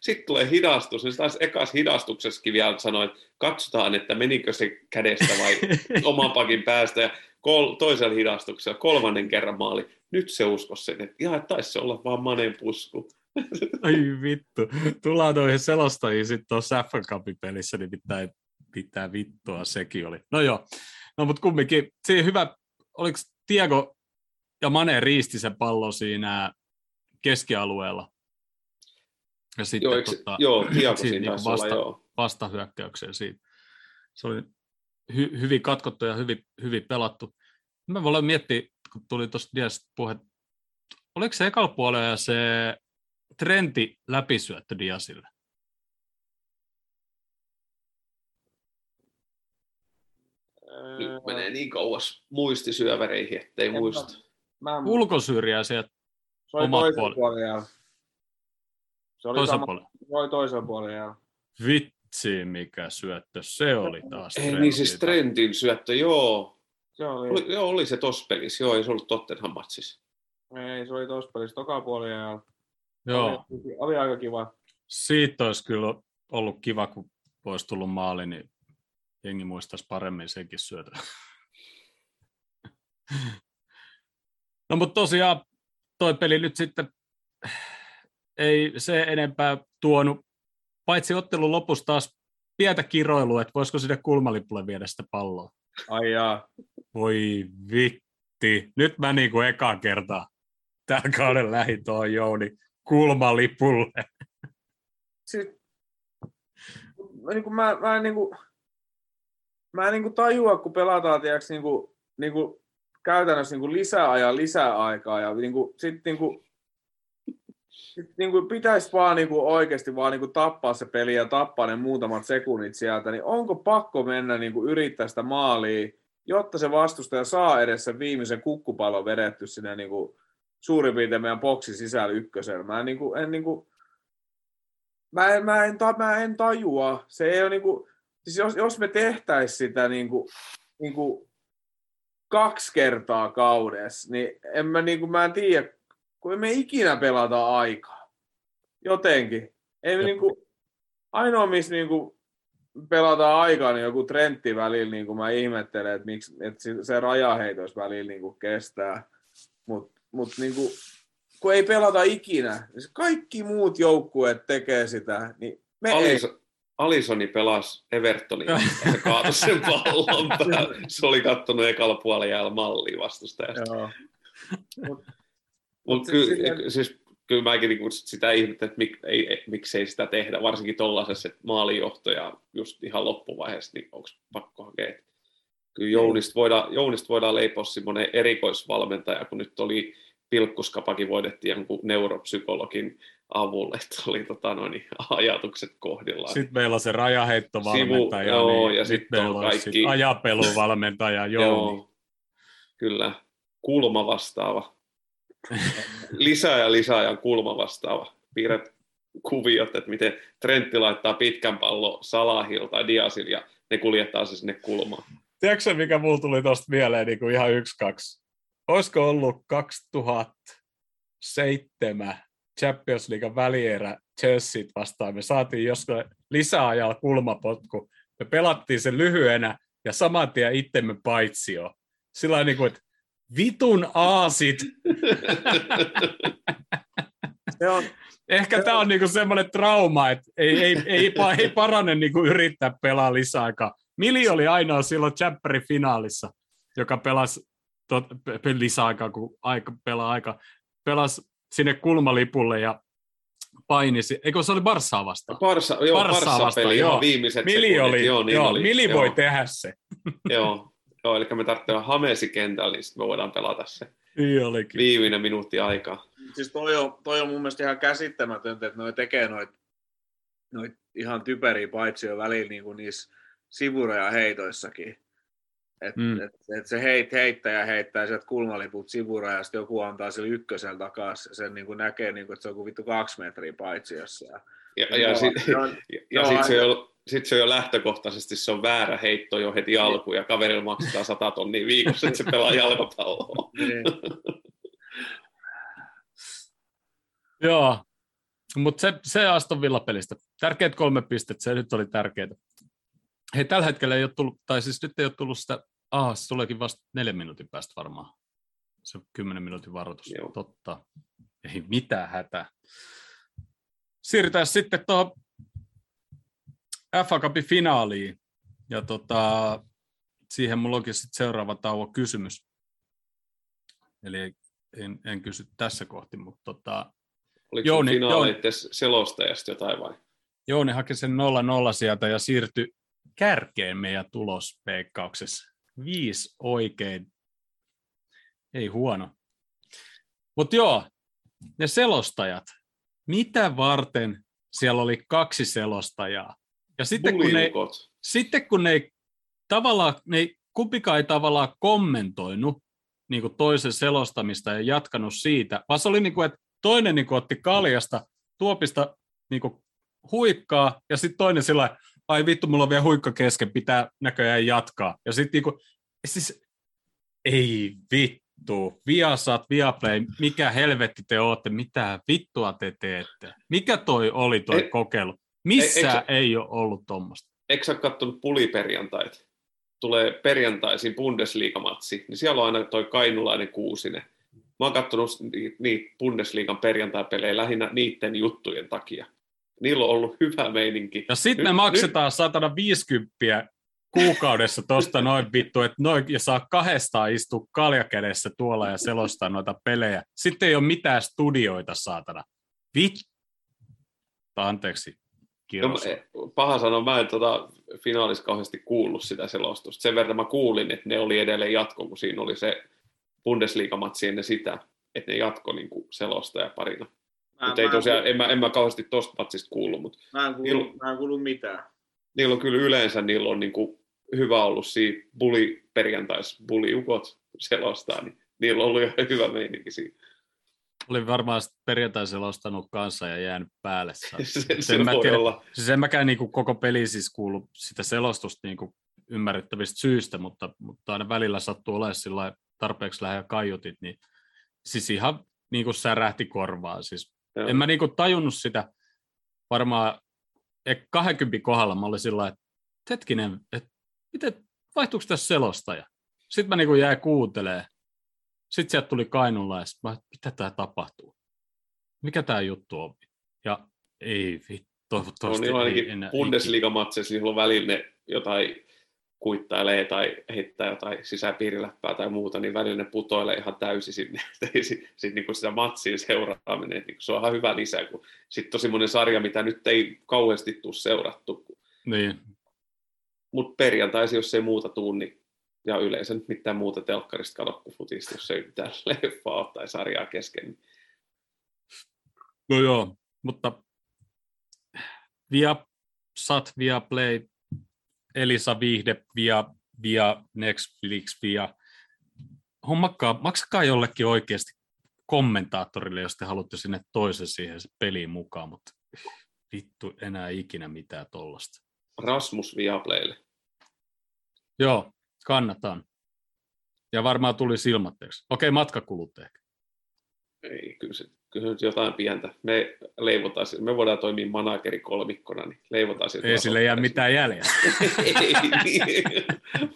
sitten tulee hidastus, niin se taas ekas hidastuksessakin vielä sanoi, että katsotaan, että menikö se kädestä vai oman pakin päästä. Ja kol- toisella hidastuksella kolmannen kerran maali. Nyt se usko sen, että ihan taisi se olla vaan Manen pusku. Ai vittu. Tullaan noihin selostajiin sitten tuossa FA Cupin pelissä, niin pitää, pitää vittua sekin oli. No joo, no mutta kumminkin, siinä hyvä, oliko Tiago ja Mane riisti sen pallon siinä keskialueella? Ja sitten Joo, eikö, tota, joo siinä niinku taisi olla, vasta- joo. vastahyökkäykseen siitä. Se oli hy- hyvin katkottu ja hyvin, hyvin pelattu. Mä voin miettiä, kun tuli tuosta Diasista puhe, oliko se ekalla puolella se Trenti läpisyöttö Diasille? Nyt menee niin kauas muistisyöväreihin, ettei En mä- muista. Mä, Ulkosyrjää sieltä se oli omat puolet. Se oli, toisen sama, puolella. se oli toisella puolella. Vitsi, mikä syöttö se oli taas. Ei niin siis. Trentin syöttö, joo. Se oli, Oli, joo, oli se tossa pelissä, joo, ei se ollut Tottenham matsissa. ei, se oli tossa pelissä toka puolella. Joo, Oli, oli aika kiva. siitä olisi kyllä ollut kiva, kun olisi tullut maali, niin jengi muistaisi paremmin senkin syötä. No mutta tosiaan toi peli nyt sitten ei se enempää tuonut, paitsi ottelun lopussa taas pientä kiroilua, että voisiko sinne kulmalipulle viedä sitä palloa. Ai jaa. Voi vitti. Nyt mä niinku eka kertaa tällä kauden lähi tuohon Jouni kulmalipulle. Siis, mä, niin kuin, mä, mä en niin kuin, mä en niin kuin tajua, kun pelataan tiiäks, niin kuin, niin kuin, käytännössä niin kuin lisäajan lisäaikaa ja niin kuin, sit niin kuin, niin kuin pitäisi vaan niin kuin oikeasti vaan niin kuin tappaa se peli ja tappaa ne muutamat sekunnit sieltä, niin onko pakko mennä niin kuin yrittää sitä maalia, jotta se vastustaja saa edes sen viimeisen kukkupallon vedetty sinne niin kuin suurin piirtein meidän boksin sisällä ykkösellä. Mä en, niin kuin, en niin kuin, mä en, mä en, mä en tajua. Se ei ole niin kuin, siis jos, jos me tehtäisiin sitä niin kuin, niin kuin kaksi kertaa kaudessa, niin en mä, niin kuin, mä en tiedä, kun emme ikinä pelata aikaa. Jotenkin. Ei me, niin kuin, ainoa, missä niin kuin, pelataan aikaa, niin joku Trentti välillä, niin kuin mä ihmettelen, että, miksi, että se rajaheitos välillä niin kuin kestää. Mutta mut, niin kuin, kun ei pelata ikinä, niin kaikki muut joukkueet tekee sitä, niin me Alis, ei. Alisoni pelasi Evertonin kanssa, se kaatoi sen pallon päälle. Se oli kattonut ekalla puolella jäällä mallia vastustajasta. Joo. Mutta se- ky, silleen- siis, kyllä mäkin niinku sitä ihmettelen, että mik, ei, ei, miksei sitä tehdä, varsinkin tuollaisessa että maalijohto ja just ihan loppuvaiheessa, niin onko pakko hakea. Kyllä Jounista voidaan, Jounista voidaan leipoa semmoinen erikoisvalmentaja, kun nyt oli Pilkkuskapakin voitettiin jonkun neuropsykologin avulla, että oli tota, noin, ajatukset kohdillaan. Sitten meillä on se rajaheittovalmentaja, Sivu- joo, niin ja sit sitten on meillä olisi kaikki- sit ajapeluvalmentaja Jouni. Joo, kyllä. Kulma vastaava. lisää ja lisää ja kulma vastaava. Piirrät kuviot, että miten Trentti laittaa pitkän pallon Salahil tai Diasil ja ne kuljettaa se sinne kulmaan. Tiedätkö mikä mulla tuli tuosta mieleen niin kuin ihan yksi, kaksi? Olisiko ollut 2007 Champions League välierä Chelsea vastaan? Me saatiin joskus lisäajalla kulmapotku. Me pelattiin sen lyhyenä ja saman tien itsemme paitsio. Sillä niin kuin, että vitun aasit. Se on, Ehkä tämä on niinku semmoinen trauma, että ei, ei, ei, ei parane niinku yrittää pelaa lisäaikaa. Mili oli ainoa silloin Champerin finaalissa, joka pelasi tot, pe- lisäaikaa, kun aika, pelaa aika, pelasi sinne kulmalipulle ja painisi. Eikö se oli Barssaa vastaan? Parsa, joo, Barsaa Barsa vastaan, peli, joo. viimeiset Mili, sekunnit, oli, joo, joo, niin joo, oli, Mili joo, voi tehdä se. Joo, joo, eli me tarvitsemme Hamesi kentällä, niin sitten me voidaan pelata se Niin olikin. viimeinen minuutti aikaa. siis toi on, toi on mun mielestä ihan käsittämätöntä, että noi tekee noit, noit ihan typeriä paitsi jo välillä niin kuin niissä sivuraja heitoissakin. Et, Mm. et, et se heit, heittäjä heittää sieltä kulmaliput sivurajasta, joku antaa sille ykkösellä takaisin, ja sen niin kuin näkee, niin kuin, että se on kuin vittu kaksi metriä paitsi jossain. Ja, ja, sit, Se on- ja, ja Joo, sitten se, sit se on jo lähtökohtaisesti se on väärä heitto jo heti alkuun ja kaverilla maksetaan 100 tonnia viikossa, että se pelaa jalkapalloa. niin. Joo, mutta se, se Aston Villa-pelistä. Tärkeät kolme pistettä, se nyt oli tärkeää. Hei, tällä hetkellä ei ole tullut, tai siis nyt ei ole tullut sitä, ah, se tuleekin vasta neljän minuutin päästä varmaan. Se on kymmenen minuutin varoitus, Joo. totta. Ei mitään hätää. Siirrytään sitten tuohon FA Cupin finaaliin. Ja tota, siihen mulla onkin sitten seuraava tauon kysymys. Eli en, en kysy tässä kohti, mutta tota, Oliko Jouni- Jouni, finaaleiden selostajasta jotain vai? Jouni haki sen 0-0 sieltä ja siirtyi kärkeen meidän tulospeikkauksessa. Viisi oikein. Ei huono. Mutta joo, ne selostajat. Mitä varten siellä oli kaksi selostajaa? Ja sitten kun ne, sitten kun ne tavallaan, ne kumpikaan ei tavallaan kommentoinut niin kuin toisen selostamista ja jatkanut siitä, vaan se oli niin kuin, että toinen niin kuin otti kaljasta tuopista niin kuin huikkaa ja sitten toinen sillä ai vittu, mulla on vielä huikka kesken, pitää näköjään jatkaa. Ja sitten niin kuin, siis, ei vittu, Viasat, Viaplay, mikä helvetti te ootte, mitä vittua te teette? Mikä toi oli toi Ei- kokeilu? Missään eikö ei, ole ollut tuommoista. Eikö sä ole kattonut puliperjantait? tulee perjantaisin Bundesliga-matsi, niin siellä on aina toi kainulainen kuusinen. Mä oon katsonut niitä Bundesliigan perjantai-pelejä lähinnä niiden juttujen takia. Niillä on ollut hyvä meininki. Ja sitten me maksetaan 150 kuukaudessa tosta noin vittu, että noin, ja saa kahdestaan istua kaljakädessä tuolla ja selostaa noita pelejä. Sitten ei ole mitään studioita, saatana. Vittu. Anteeksi. No, paha sanoa, mä en tota, finaalissa kauheasti kuullut sitä selostusta. Sen verran mä kuulin, että ne oli edelleen jatko, kun siinä oli se Bundesliga-matsi ennen sitä, että ne jatko niin selostaja parina. Mutta ei tosiaan, en, mä, en mä kauheasti tosta matsista kuullut. Mutta mä, en kuulu, niillä, mä en kuulu mitään. Niillä on kyllä yleensä niillä on niin kuin hyvä ollut siinä buli perjantais, buli-ukot selostaa, niin niillä on ollut ihan hyvä meininki siinä. Olin varmaan perjantai selostanut kanssa ja jäänyt päälle. se, se sen mä tiedä. Siis en mäkään niin kuin koko peli siis kuulu sitä selostusta niin kuin ymmärrettävistä syistä, mutta, mutta aina välillä sattuu olemaan tarpeeksi lähellä kaiutit, niin siis ihan niin kuin särähti korvaa. Siis Joo. en mä niin kuin tajunnut sitä varmaan 20 kohdalla mä olin sillä että hetkinen, että miten, vaihtuuko tässä selostaja? Sitten mä niin jäin kuuntelee. Sitten sieltä tuli Kainulla ja mä, mitä tämä tapahtuu? Mikä tämä juttu on? Ja ei vittu, toivottavasti no, niin ei enää. Bundesliga-matseissa niin on välillä ne jotain kuittailee tai heittää jotain sisäpiiriläppää tai muuta, niin välillä ne putoilee ihan täysin sinne. Sitten niin sitä matsia seuraaminen, niin se on ihan hyvä lisä, kun sitten on semmoinen sarja, mitä nyt ei kauheasti tule seurattu. Niin. Mutta perjantaisin, jos ei muuta tuu, niin ja yleensä nyt mitään muuta telkkarista kato kuin futista, jos ei mitään leffaa tai sarjaa kesken. Niin. No joo, mutta via Sat, via Play, Elisa Viihde, via, via Netflix, via hommakkaa, maksakaa jollekin oikeasti kommentaattorille, jos te haluatte sinne toisen siihen peliin mukaan, mutta vittu enää ikinä mitään tollasta. Rasmus Viaplaylle. Joo, kannatan. Ja varmaan tuli silmatteeksi. Okei, matkakulut ehkä. Ei, kyllä se, kyllä se jotain pientä. Me leivotaan, me voidaan toimia manageri kolmikkona, niin leivotaan Ei sille jää mitään jäljellä. ei, niin.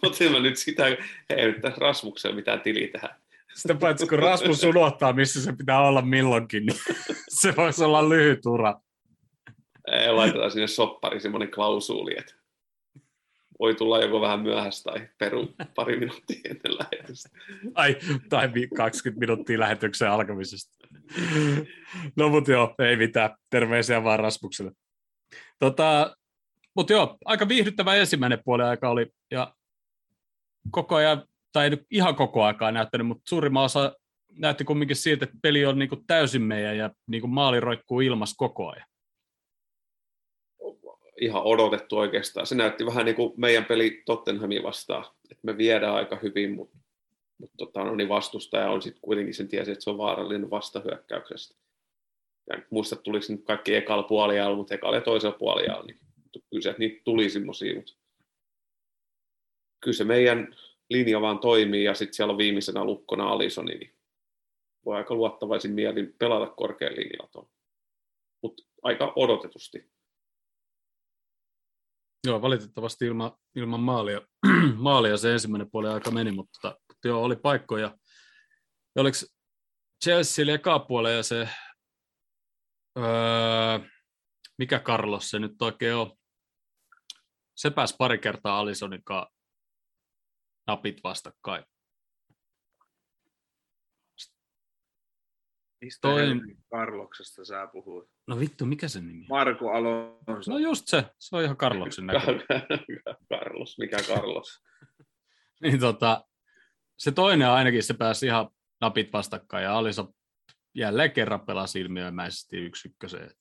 mutta mä nyt sitä, ei nyt tässä Rasmuksella mitään tili tähän. Sitä paitsi kun Rasmus unohtaa, missä se pitää olla milloinkin, niin se voisi olla lyhyt ura. Ei, laitetaan sinne soppari semmoinen klausuuli, että voi tulla joko vähän myöhäistä tai peru pari minuuttia ennen lähetystä. Ai, tai 20 minuuttia lähetyksen alkamisesta. No mutta joo, ei mitään. Terveisiä vaan Rasmukselle. Tota, mutta joo, aika viihdyttävä ensimmäinen puoli aika oli, ja koko ajan, tai ei ihan koko aikaa näyttänyt, mutta suurimman osa näytti kumminkin siltä, että peli on niinku täysin meidän ja niinku maali roikkuu ilmas koko ajan ihan odotettu oikeastaan. Se näytti vähän niin kuin meidän peli Tottenhamin vastaan, että me viedään aika hyvin, mutta, mutta tota, no niin vastustaja on sitten kuitenkin sen tiesi, että se on vaarallinen vastahyökkäyksestä. Ja muista tuliko nyt kaikki ekalla puoliajalla, mutta ekalla ja toisella puoliajalla, niin kyllä se, niitä tuli semmoisia, mutta kyllä se meidän linja vaan toimii ja sitten siellä on viimeisenä lukkona Alisoni, niin voi aika luottavaisin mielin pelata korkean linjalla Mutta aika odotetusti. Joo, valitettavasti ilman, ilman maalia, maalia se ensimmäinen puoli aika meni, mutta, mutta joo, oli paikkoja. Ja oliko Chelsea eka ja se, öö, mikä Carlos se nyt oikein on, se pääsi pari kertaa Alisonin napit vastakkain. Mistä Toi... Karloksesta sä puhuit? No vittu, mikä sen nimi Marko Alonso. No just se, se on ihan Karloksen näkö. Carlos, mikä Carlos? niin tota, se toinen ainakin se pääsi ihan napit vastakkain ja Aliso jälleen kerran pelasi ilmiömäisesti yksi ykköseen.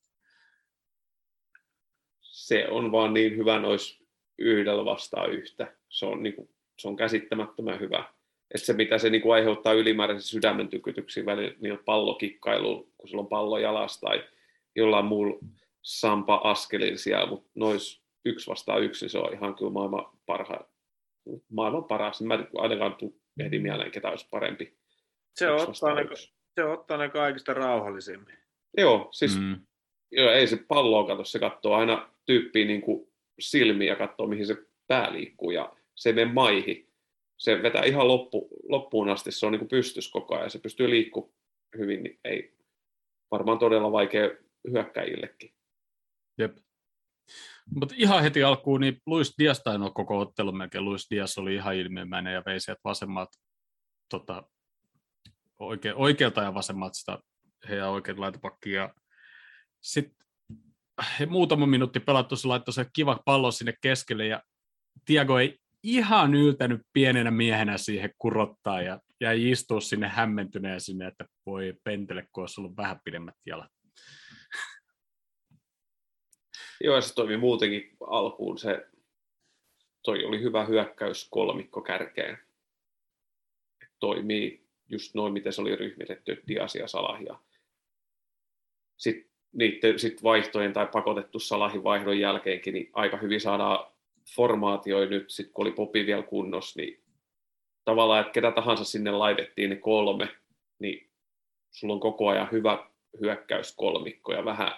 Se on vaan niin hyvä nois yhdellä vastaan yhtä. Se on, niin kuin, se on käsittämättömän hyvä että se mitä se niin kuin aiheuttaa ylimääräisiä sydämen tykytyksiä välillä niin pallokikkailu, kun sulla on pallo jalassa tai jollain muulla sampa askelilla siellä, mutta nois yksi vastaan yksi, niin se on ihan kyllä maailman, parha, maailman paras. Mä en ainakaan ehdi mieleen, ketä olisi parempi. Se ottaa, ne, se ottaa ne kaikista rauhallisimmin. Joo, siis mm. joo, ei se palloa katso, se katsoo aina tyyppiä niin kuin silmiä ja katsoo, mihin se pää liikkuu ja se ei mene maihin. Se vetää ihan loppu, loppuun asti, se on niin pystys koko ajan, se pystyy liikkumaan hyvin, niin ei varmaan todella vaikea hyökkäjillekin. Jep. Mutta ihan heti alkuun, niin Luis Dias tainoi koko ottelun melkein. Luis Dias oli ihan ilmiömäinen ja vei sieltä vasemmalta tota, oike, oikealta ja vasemmalta sitä heidän oikein laitopakkia. Sitten he muutama minuutti pelattu, se laittoi se kiva pallo sinne keskelle ja Tiago ei ihan yltänyt pienenä miehenä siihen kurottaa ja jäi istua sinne hämmentyneen sinne, että voi pentele, kun olisi ollut vähän pidemmät jalat. Joo, se toimi muutenkin alkuun. Se, toi oli hyvä hyökkäys kolmikko kärkeen. Toimii just noin, miten se oli ryhmitetty, Dias ja Salah. Ja sitten niiden sit vaihtojen tai pakotettu Salahin vaihdon jälkeenkin, niin aika hyvin saadaan formaatioja nyt, sit kun oli Popi vielä kunnossa, niin tavallaan, että ketä tahansa sinne laitettiin ne kolme, niin sulla on koko ajan hyvä hyökkäyskolmikko ja vähän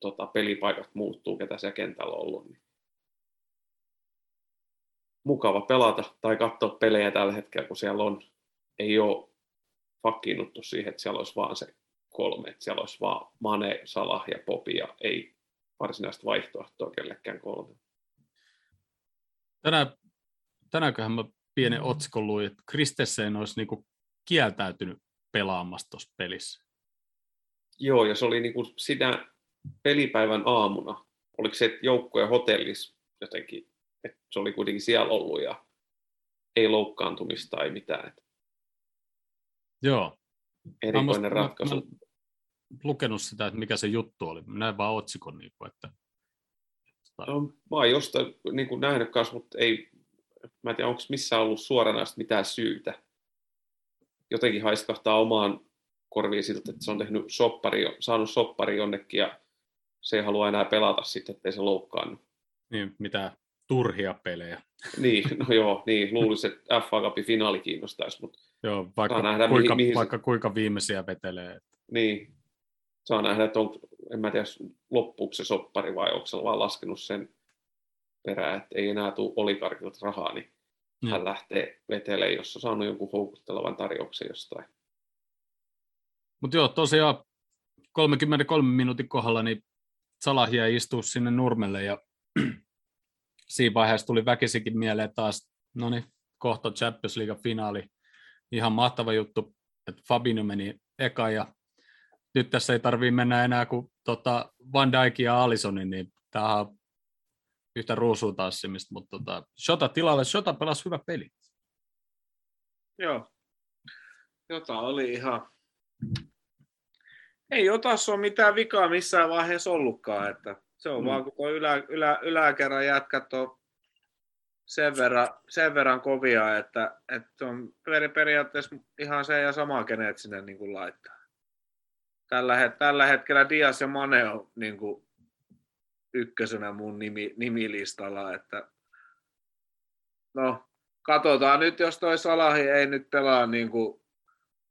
tota, pelipaikat muuttuu, ketä se kentällä on ollut. Niin mukava pelata tai katsoa pelejä tällä hetkellä, kun siellä on, ei ole fakkiinnuttu siihen, että siellä olisi vaan se kolme, että siellä olisi vaan Mane, Salah ja Popi ja ei varsinaista vaihtoehtoa kellekään kolme. Tänään, tänäänköhän mä pienen otsikon luin, että Kristessen olisi niinku kieltäytynyt pelaamasta tuossa pelissä. Joo, ja se oli niinku sitä pelipäivän aamuna. Oliko se, että joukkojen hotellissa jotenkin, että se oli kuitenkin siellä ollut ja ei loukkaantumista tai mitään. Joo. Erikoinen mä, ratkaisu. Mä, mä, lukenut sitä, että mikä se juttu oli. Mä näin vaan otsikon, niin kuin, että... No, mä oon jostain niin kuin nähnyt kanssa, mutta ei, mä en tiedä, onko missään ollut suoranaista mitään syytä. Jotenkin haiskahtaa omaan korviin siltä, että se on tehnyt soppari, saanut soppari jonnekin ja se ei halua enää pelata sitten, ettei se loukkaannut. Niin, mitä turhia pelejä. niin, no joo, niin, luulisin, että FA Cupin finaali kiinnostaisi, mutta joo, vaikka, nähdä, kuinka, mihin, mihin vaikka kuinka viimeisiä vetelee. Niin, saa nähdä, että on, en mä tiedä, loppuuko se soppari vai onko se vaan laskenut sen perään, että ei enää tule olikarkilta rahaa, niin mm. hän lähtee vetelemään, jos on saanut jonkun houkuttelevan tarjouksen jostain. Mutta joo, tosiaan 33 minuutin kohdalla niin Salahia istuu sinne nurmelle ja siinä vaiheessa tuli väkisikin mieleen taas, no niin, kohta Champions League finaali. Ihan mahtava juttu, että Fabinho meni eka ja nyt tässä ei tarvii mennä enää kuin tota Van Dijk ja Alisonin, niin tämä on yhtä ruusuun tassimista, mutta tota, Shota tilalle, Shota pelasi hyvä peli. Joo. Jota oli ihan... Ei Jotassa ole mitään vikaa missään vaiheessa ollutkaan, että se on mm. vaan, tuo ylä, ylä, yläkerran jätkät on sen verran, sen verran kovia, että, että on periaatteessa ihan se ja sama, kenet sinne niin kuin laittaa. Tällä, tällä hetkellä Dias ja Mane on niin kuin ykkösenä mun nimi, nimilistalla, että no, katsotaan nyt, jos toi Salahi ei nyt pelaa niin kuin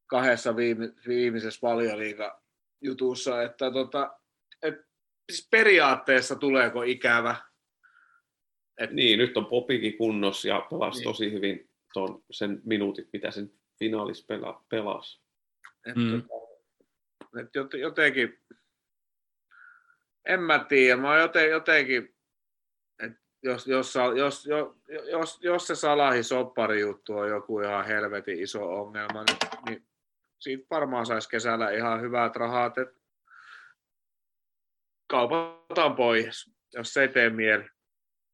kahdessa viime, viimeisessä valioliiga jutussa, että tota, et, siis periaatteessa tuleeko ikävä. Et, niin, nyt on Popikin kunnossa ja pelasi niin. tosi hyvin ton, sen minuutit, mitä sen finaalissa pela, pelasi. Et, mm. Et jotenkin, en mä tiedä, mä joten, jotenkin, että jos, jos, jos, jos, jos, se Salahi soppari juttu on joku ihan helvetin iso ongelma, niin, niin siitä varmaan saisi kesällä ihan hyvät rahat, että kaupataan pois, jos se ei tee mieli.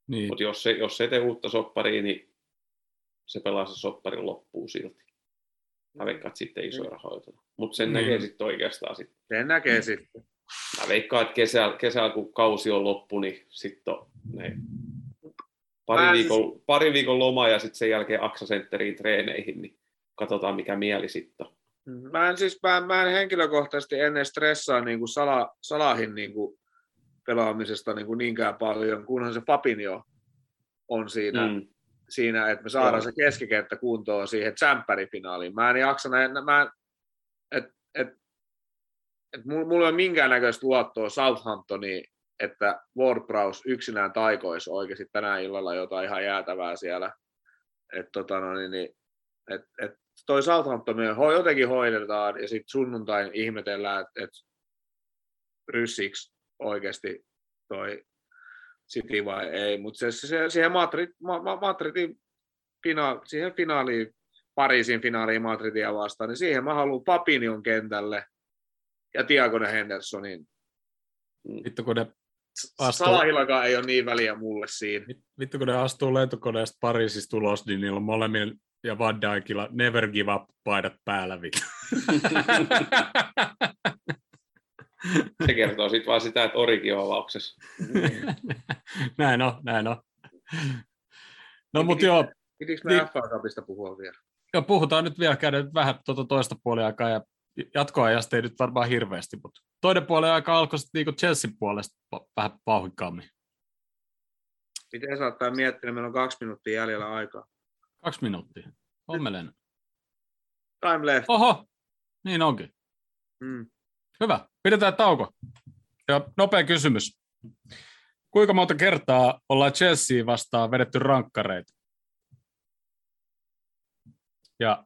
Niin. Mutta jos se, jos se ei tee uutta sopparia, niin se pelaa se sopparin loppuun silti. Mä veikkaan, että sitten isoja niin. rahoja Mutta sen niin. näkee sitten oikeastaan. Sit. Sen näkee mm. sitten. Mä veikkaan, että kesällä, kesällä kun kausi on loppu, niin sitten on ne pari, viikon, siis... pari viikon loma ja sitten sen jälkeen Aksa Centeriin treeneihin, niin katsotaan mikä mieli sitten on. Mä en siis, mä, mä en henkilökohtaisesti ennen stressaa niin kuin Sala, Salahin niin kuin pelaamisesta niin kuin niinkään paljon, kunhan se Fabinho on siinä, mm. Siinä että me saadaan Joo. se keskikenttä kuntoon siihen tsemppärifinaaliin. Mä en jaksa näin, mä et, et, et mulla, mulla ei ole minkäännäköistä luottoa Southamptoniin, että WordPress yksinään taikoisi oikeasti tänä illalla jotain ihan jäätävää siellä. Et, tota, no, niin, niin, et, et, toi Southampton me ho, jotenkin hoidetaan ja sitten sunnuntain ihmetellään, että et, ryssiksi oikeasti toi City vai ei, mutta se, se, siihen, Madrid, ma, ma, Madridin fina, siihen finaaliin, Pariisin finaaliin Madridia vastaan, niin siihen mä haluan Papinion kentälle ja Tiagonen Hendersonin. Vittu kun ne astuu, Salahillakaan ei ole niin väliä mulle siinä. vittu kun ne astuu lentokoneesta Pariisista ulos, niin niillä on molemmilla ja Van Dijkilla never give up paidat päällä. vittu. Se kertoo sitten vaan sitä, että Origi on avauksessa. näin on, näin on. No mutta joo, Pitikö me Niin. FA Cupista puhua vielä? joo, puhutaan nyt vielä, käydään nyt vähän tuota toista puoliaikaa ja jatkoajasta ei nyt varmaan hirveästi, mutta toinen puoli aika alkoi sitten niinku Chelsea puolesta pa- vähän vauhikkaammin. Miten sä ottaa miettinyt, meillä on kaksi minuuttia jäljellä aikaa. Kaksi minuuttia. Ommelen. Time left. Oho, niin onkin. Mm. Hyvä, pidetään tauko. Ja nopea kysymys. Kuinka monta kertaa ollaan Chelsea vastaan vedetty rankkareita? Ja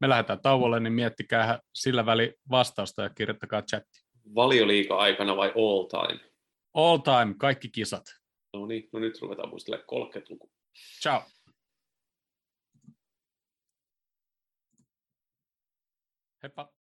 me lähdetään tauolle, niin miettikää sillä väli vastausta ja kirjoittakaa chatti. Valioliiga-aikana vai all time? All time, kaikki kisat. No niin, no nyt ruvetaan muistelemaan 30-luku. Ciao. Heippa.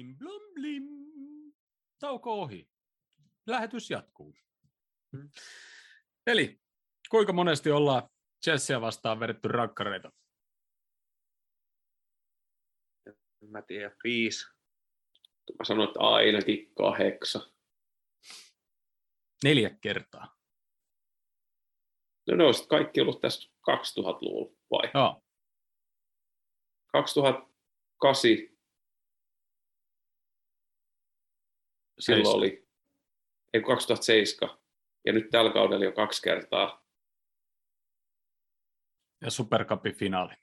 Blim, blum, blim. Tauko ohi. Lähetys jatkuu. Eli kuinka monesti ollaan Chelsea vastaan vedetty rankkareita? En Mä tiedän, viisi. Mä sanoin, että ainakin kahdeksan. Neljä kertaa. No ne olisi kaikki ollut tässä 2000-luvulla, vai? Joo. 2008 silloin Seis. oli, ei kun 2007, ja nyt tällä kaudella jo kaksi kertaa. Ja Supercupin finaali.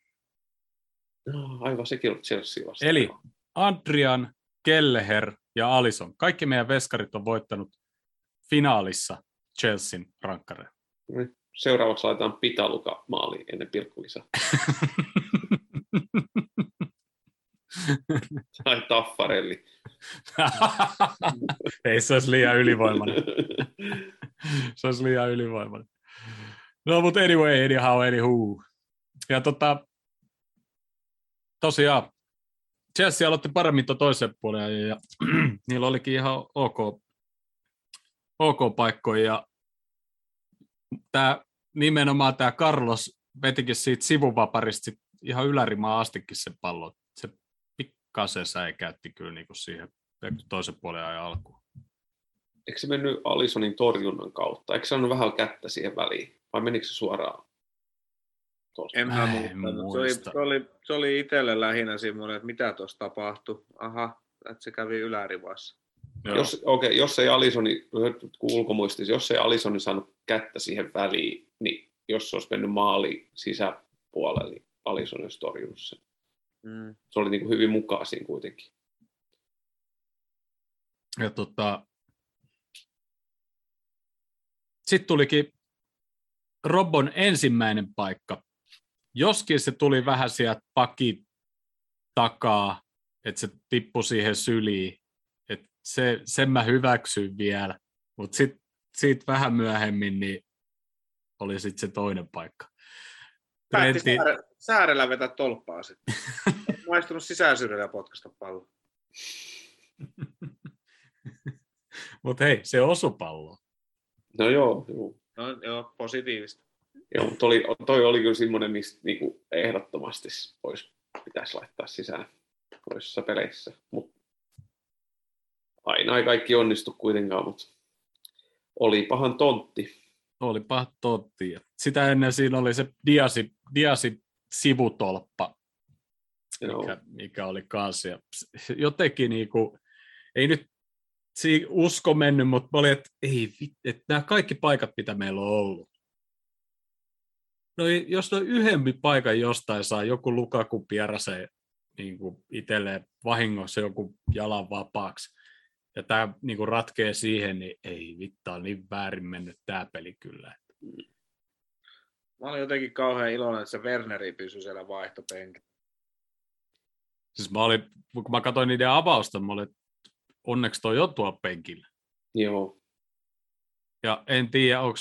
No, aivan sekin ollut Chelsea vastaan. Eli Adrian, Kelleher ja Alison. Kaikki meidän veskarit on voittanut finaalissa Chelsean rankkareja. Seuraavaksi laitetaan Pitaluka maaliin ennen pilkkulisää. Tai Taffarelli. Ei se olisi liian ylivoimainen. se olisi liian ylivoimainen. No, mutta anyway, anyhow, anywho. Ja tota, tosiaan, Chelsea aloitti paremmin tuon toisen puolen ja, ja niillä olikin ihan ok, ok paikkoja. Ja tämä, nimenomaan tämä Carlos vetikin siitä sivuvaparista ihan ylärimaa astikin sen pallon. Se pikkasen säikäytti kyllä niinku siihen toisen puolen ajan alkuun. Eikö se mennyt Alisonin torjunnan kautta? Eikö se saanut vähän kättä siihen väliin? Vai menikö se suoraan? tuosta? En mä muista. Se oli, se oli, se oli itselle lähinnä semmoinen, että mitä tuossa tapahtui. Aha, että se kävi ylärivassa. Joo. Jos, okay, jos ei Alisoni, kun ulkomuistisi, jos ei Alisoni saanut kättä siihen väliin, niin jos se olisi mennyt maali sisäpuolelle, niin Alisoni olisi torjunut sen. Mm. Se oli niin kuin hyvin mukaan siinä kuitenkin. Ja tota, sitten tulikin Robon ensimmäinen paikka. Joskin se tuli vähän sieltä pakin takaa, että se tippui siihen syliin. Et se, sen mä hyväksyn vielä, mutta sitten siitä vähän myöhemmin niin oli sitten se toinen paikka. Päätti säärellä vetää tolppaa sitten. Maistunut sisäsyrjällä ja potkasta pallo. mutta hei, se osu pallo. No joo, joo. No joo, positiivista. joo mutta oli, toi oli kyllä semmoinen, mistä niinku ehdottomasti pois pitäisi laittaa sisään toisissa peleissä. Mut aina ei kaikki onnistu kuitenkaan, mutta oli pahan tontti. Olipa totti. Sitä ennen siinä oli se Diasi, Diasi sivutolppa. Joo. mikä, mikä oli kanssa. Ja jotenkin niinku, ei nyt usko mennyt, mutta mä olin, että ei, että nämä kaikki paikat, mitä meillä on ollut. No jos noin yhden paikan jostain saa joku Lukaku pieräsee niin itselleen vahingossa joku jalan vapaaksi, ja tämä niin ratkee siihen, niin ei vittaa, niin väärin mennyt tämä peli kyllä. Mä olin jotenkin kauhean iloinen, että se Werneri pysyi siellä vaihtopenkillä. Siis mä olin, kun mä katsoin niiden avausta, mä olin, että onneksi toi on tuolla penkillä. Joo. Ja en tiedä, onko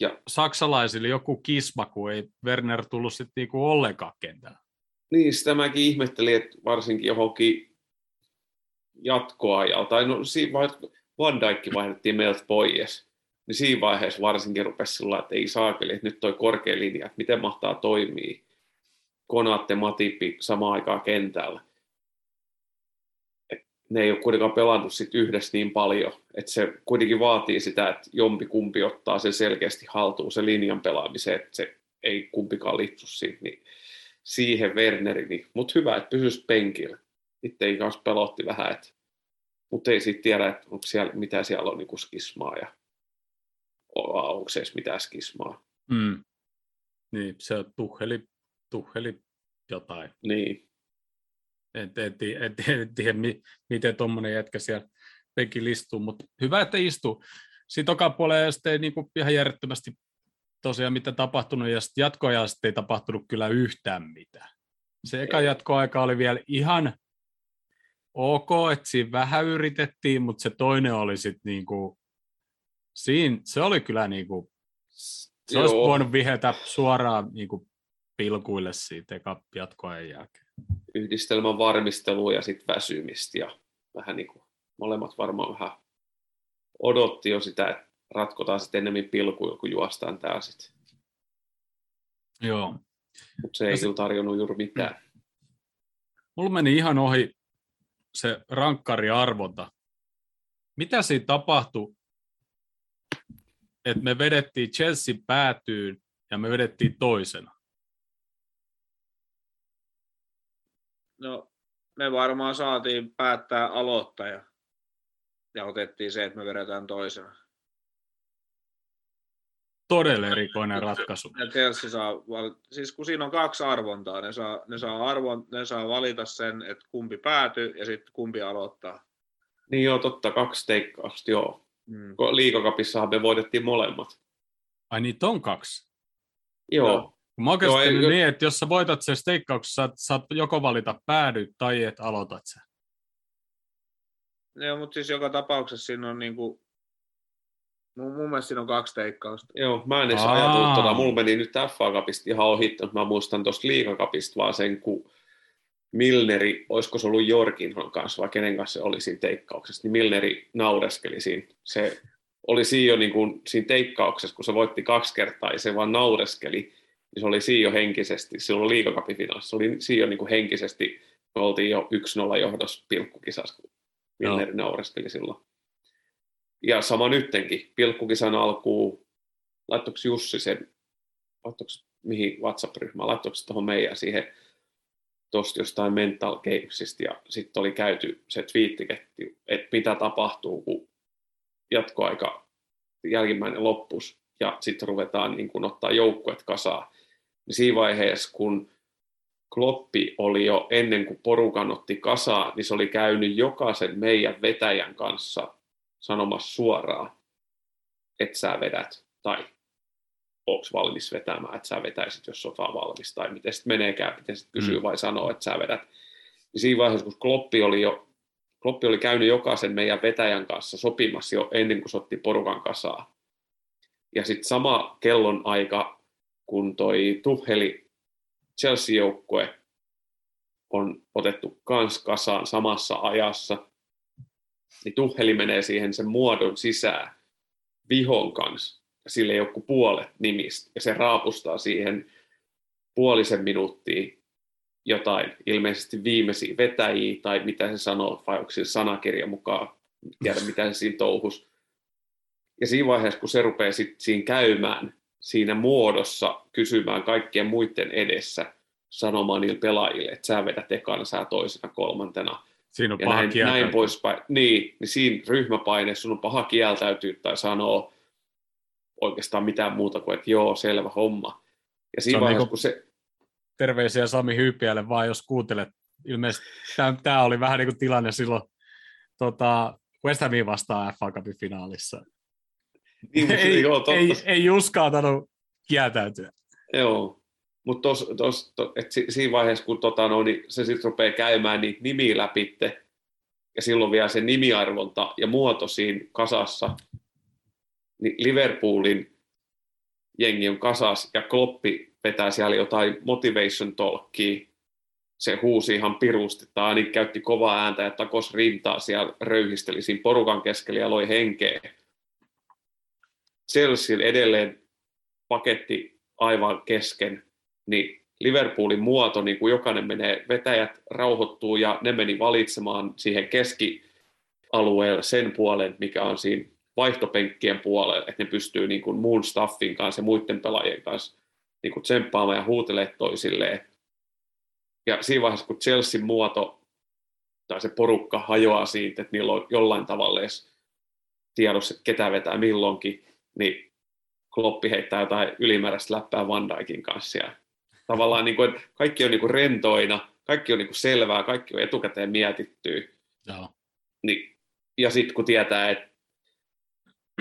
Ja saksalaisille joku kisma, kun ei Werner tullut sitten niinku ollenkaan kentällä. niin, sitä mäkin ihmettelin, että varsinkin johonkin jatkoajalla, tai no siinä vaiheessa, Van Dijk vaihdettiin meiltä pois, niin siinä vaiheessa varsinkin rupesi sillä että ei saakeli, että nyt toi korkea linja, että miten mahtaa toimia Konaatte, Matipi samaan aikaan kentällä. Ne ei ole kuitenkaan pelannut sit yhdessä niin paljon, että se kuitenkin vaatii sitä, että jompi kumpi ottaa sen selkeästi haltuun, se linjan pelaamiseen, että se ei kumpikaan litsu siitä, niin siihen Werneri, niin, mutta hyvä, että pysyisi penkillä. Itse ei kanssa pelotti vähän, että, mutta ei sitten tiedä, että onko siellä, mitä siellä on niin skismaa ja onko se edes mitään skismaa. Mm. Niin, se on tuheli, tuheli jotain. Niin, En, en, tiedä, en, tiedä, en tiedä, mi- miten tuommoinen jätkä siellä penkillä istuu, mutta hyvä, että istuu. Sitten toka puolella sitten ei niinku ihan järjettömästi tosiaan mitä tapahtunut, ja sitten jatkoajalla sitten ei tapahtunut kyllä yhtään mitään. Se eka jatkoaika oli vielä ihan ok, että siinä vähän yritettiin, mutta se toinen oli sitten niinku, siinä, se oli kyllä niinku, se olisi Joo. voinut vihetä suoraan niinku pilkuille siitä eka jatkoajan jälkeen. Yhdistelmän varmistelua ja sitten väsymistä ja vähän niin kuin molemmat varmaan vähän odotti jo sitä, että ratkotaan sitten enemmän pilkuilla, kun juostaan tää sitten. Joo. Mutta se ei No se- kyllä tarjonnut juuri mitään. Mulla meni ihan ohi se rankkariarvonta. Mitä siinä tapahtui, että me vedettiin Chelsea päätyyn ja me vedettiin toisena? No, me varmaan saatiin päättää aloittaja. Ja otettiin se, että me vedetään toisena. Todella erikoinen ratkaisu. Ja Chelsea saa, siis kun siinä on kaksi arvontaa, ne saa, ne saa, arvon, ne saa valita sen, että kumpi päätyy ja sitten kumpi aloittaa. Niin joo, totta, kaksi teikkausta, joo. Mm. Liikakapissahan me voitettiin molemmat. Ai niitä on kaksi. Joo, Joo. Mä oon Joo, ei- niin, että jos sä voitat sen steikkauksessa, saat, saat joko valita päädyt tai et aloitat sen. Joo, mutta siis joka tapauksessa siinä on niinku, mun, mun mielestä siinä on kaksi teikkausta. joo, mä en edes ajatellut tota, mulla meni nyt FA Cupista ihan ohi, mutta mä muistan tuosta liikakapista vaan sen, kun Milneri, olisiko se ollut Jorkinhon kanssa vai kenen kanssa se oli siinä teikkauksessa, niin Milneri naureskeli siinä. Se oli siinä jo niin kuin, siinä teikkauksessa, kun se voitti kaksi kertaa ja se vaan naureskeli, niin se oli siinä jo henkisesti, silloin liikakapifinaalissa, se oli siinä jo niin kuin henkisesti, me oltiin jo 1-0 johdossa pilkkukisassa, kun Milneri naureskeli silloin. Ja sama nyttenkin, pilkkukisan alkuun, laittoiko Jussi sen, laittoiko mihin WhatsApp-ryhmään, laittoiko tuohon meidän siihen tuosta jostain mental gamesista ja sitten oli käyty se twiittiketti, että mitä tapahtuu, kun jatkoaika jälkimmäinen loppus ja sitten ruvetaan niin kun ottaa joukkuet kasaan. Niin siinä vaiheessa, kun Kloppi oli jo ennen kuin porukan otti kasaan, niin se oli käynyt jokaisen meidän vetäjän kanssa sanomassa suoraan, että sä vedät tai onko valmis vetämään, että sä vetäisit, jos oot vaan valmis, tai miten sitten meneekään, miten sitten kysyy Mm. vai sanoo, että sä vedät. Niin siinä vaiheessa, kun Kloppi oli jo Kloppi oli käynyt jokaisen meidän vetäjän kanssa sopimassa jo ennen kuin se otti porukan kasaan. Ja sitten sama kellon aika, kun toi Tuheli Chelsea-joukkue on otettu kans kasaan samassa ajassa, niin Tuheli menee siihen sen muodon sisään vihon kanssa. Ja sille ei ole puolet nimistä. Ja se raapustaa siihen puolisen minuuttia jotain, ilmeisesti viimeisiä vetäjiä, tai mitä se sanoo, vai onko se sanakirja mukaan, tiedä mitä se siinä touhus. Ja siinä vaiheessa, kun se rupeaa sit siinä käymään, siinä muodossa kysymään kaikkien muiden edessä, sanomaan niille pelaajille, että sä vedät ekana, sä toisena, kolmantena. Siinä on Ja paha näin, näin poispäin. Niin, niin siinä ryhmäpaineessa sun on paha kieltäytyä tai sanoa oikeastaan mitään muuta kuin, että joo, selvä homma. Ja siinä on vaiheessa, niinku- kun se, Terveisiä Sami Hyypiälle vaan, jos kuuntelet. Ilmeisesti tämä oli vähän niin kuin tilanne silloin tota, West Hamin vastaan FA Cupin finaalissa. niin, mutta, ei, joo, totta, ei, ei uskaltanut kieltäytyä. Joo, mutta tos, tos, to, et si, siinä vaiheessa, kun tota, no, niin se sitten rupeaa käymään niitä nimiä läpitte, ja silloin vielä se nimiarvonta ja muoto siinä kasassa, niin Liverpoolin jengi on kasas, ja Kloppi vetää siellä jotain motivation talkia, se huusi ihan pirusti, tai ainakin käytti kovaa ääntä ja takos rintaa siellä röyhisteli siinä porukan keskellä ja loi henkeä. Chelsea edelleen paketti aivan kesken, niin Liverpoolin muoto, niin kuin jokainen menee, vetäjät rauhoittuu ja ne meni valitsemaan siihen keskialueelle sen puolen, mikä on siinä vaihtopenkkien puolella, että ne pystyy niin kuin muun staffin kanssa ja muiden pelaajien kanssa niin kuin tsemppaamaan ja huutelemaan toisilleen. Ja siinä vaiheessa, kun Chelsea muoto tai se porukka hajoaa siitä, että niillä on jollain tavalla edes tiedossa, että ketä vetää milloinkin, niin Kloppi heittää jotain ylimääräistä läppää Van Dijkin kanssa. Ja tavallaan niin kuin, että kaikki on niin kuin rentoina, kaikki on niin kuin selvää, kaikki on etukäteen mietittyä. Joo. Niin, ja sitten kun tietää, että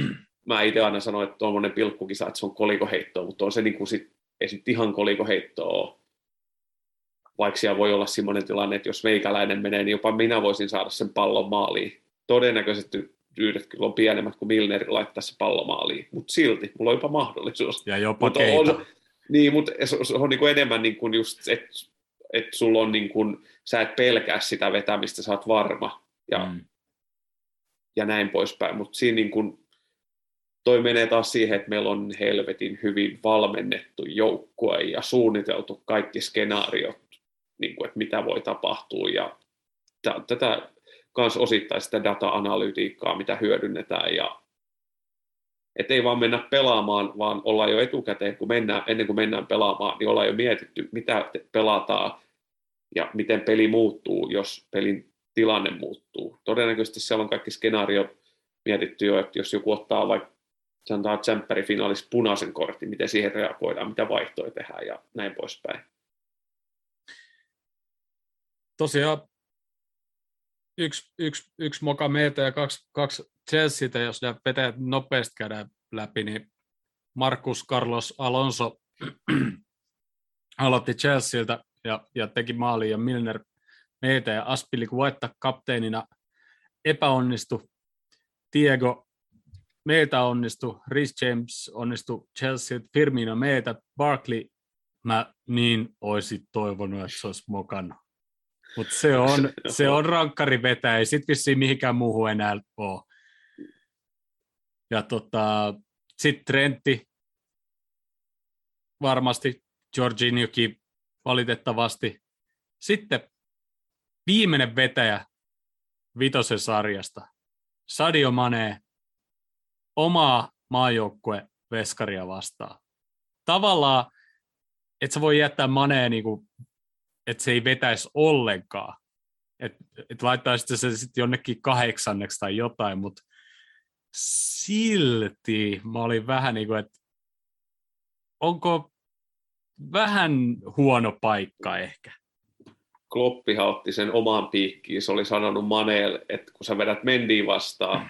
mä itse aina sanoin, että tuommoinen pilkkukisa, että se on kolikoheittoa, mutta on se niin kuin sit, ei sit ihan kolikoheittoa ole. Vaikka siellä voi olla semmoinen tilanne, että jos meikäläinen menee, niin jopa minä voisin saada sen pallon maaliin. Todennäköisesti yhdet kyllä on pienemmät kuin Milneri laittaa se pallo maaliin, mutta silti mulla on jopa mahdollisuus. Ja jopa Mutta keita. on, niin, mutta se, se on niin kuin enemmän niin kuin just, että et sulla on niin kuin, sä et pelkää sitä vetämistä, sä oot varma ja, mm. Ja näin poispäin, mutta siinä niin kuin, toi menee taas siihen, että meillä on helvetin hyvin valmennettu joukkue ja suunniteltu kaikki skenaariot, niin kuin, että mitä voi tapahtua ja tä- tätä kans osittain sitä data-analytiikkaa, mitä hyödynnetään ja että ei vaan mennä pelaamaan, vaan ollaan jo etukäteen, kun mennään, ennen kuin mennään pelaamaan, niin ollaan jo mietitty, mitä pelataan ja miten peli muuttuu, jos pelin tilanne muuttuu. Todennäköisesti siellä on kaikki skenaariot mietitty jo, että jos joku ottaa vaikka sanotaan tsemppärifinaalissa punaisen kortin, miten siihen reagoidaan, mitä vaihtoja tehdään ja näin poispäin. Tosiaan yksi, yksi, yksi moka meiltä ja kaksi, kaksi Chelseatä, jos nämä vetäjät nopeasti käydään läpi, niin Marcus Carlos Alonso aloitti Chelsealtä ja, ja teki maalin ja Milner meitä ja Aspilicueta kapteenina epäonnistui. Diego meiltä onnistui, Rhys James onnistui Chelsea, Firmino meiltä, Barkley mä niin olisin toivonut, että se olisi mokannut. Mutta se on, se on rankkari vetä, ei sit vissiin mihinkään muuhun enää ole. Ja tota, sitten Trentti, varmasti Jorginhokin valitettavasti. Sitten viimeinen vetäjä vitosen sarjasta, Sadio Mane, omaa maajoukkue veskaria vastaan. Tavallaan, että sä voi jättää Maneen niinku että se ei vetäisi ollenkaan. Että et laittaisi se sitten jonnekin kahdeksanneksi tai jotain, mutta silti mä olin vähän niin kuin, että onko vähän huono paikka ehkä. Kloppihan otti sen omaan piikkiin. Se oli sanonut Maneel, että kun sä vedät Mendiä vastaan,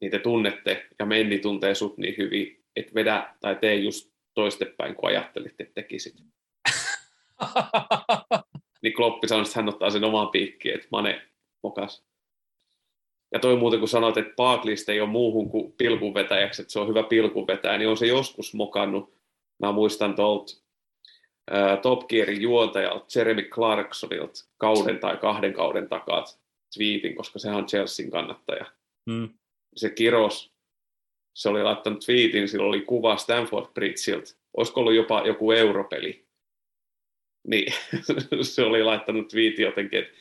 niin te tunnette, ja Mendi tuntee sut niin hyvin, että vedä tai tee just toistepäin, kun ajattelit, että tekisit. Niin Kloppi sanoi, että hän ottaa sen omaan piikkiin, että Mane mokas. Ja toi muuten, kun sanoit, että Barkleysta ei ole muuhun kuin pilkunvetäjäksi, että se on hyvä pilkunvetäjä, niin on se joskus mokannut. Mä muistan tuolta Top Gearin juontajalta Jeremy Clarksonilta kauden tai kahden kauden takaa twiitin, koska sehän on Chelsean kannattaja. mm. Se Kiros, se oli laittanut twiitin, sillä oli kuva Stanford Bridgeilta. Olisiko ollut jopa joku europeli? Niin se oli laittanut twiitin jotenkin, että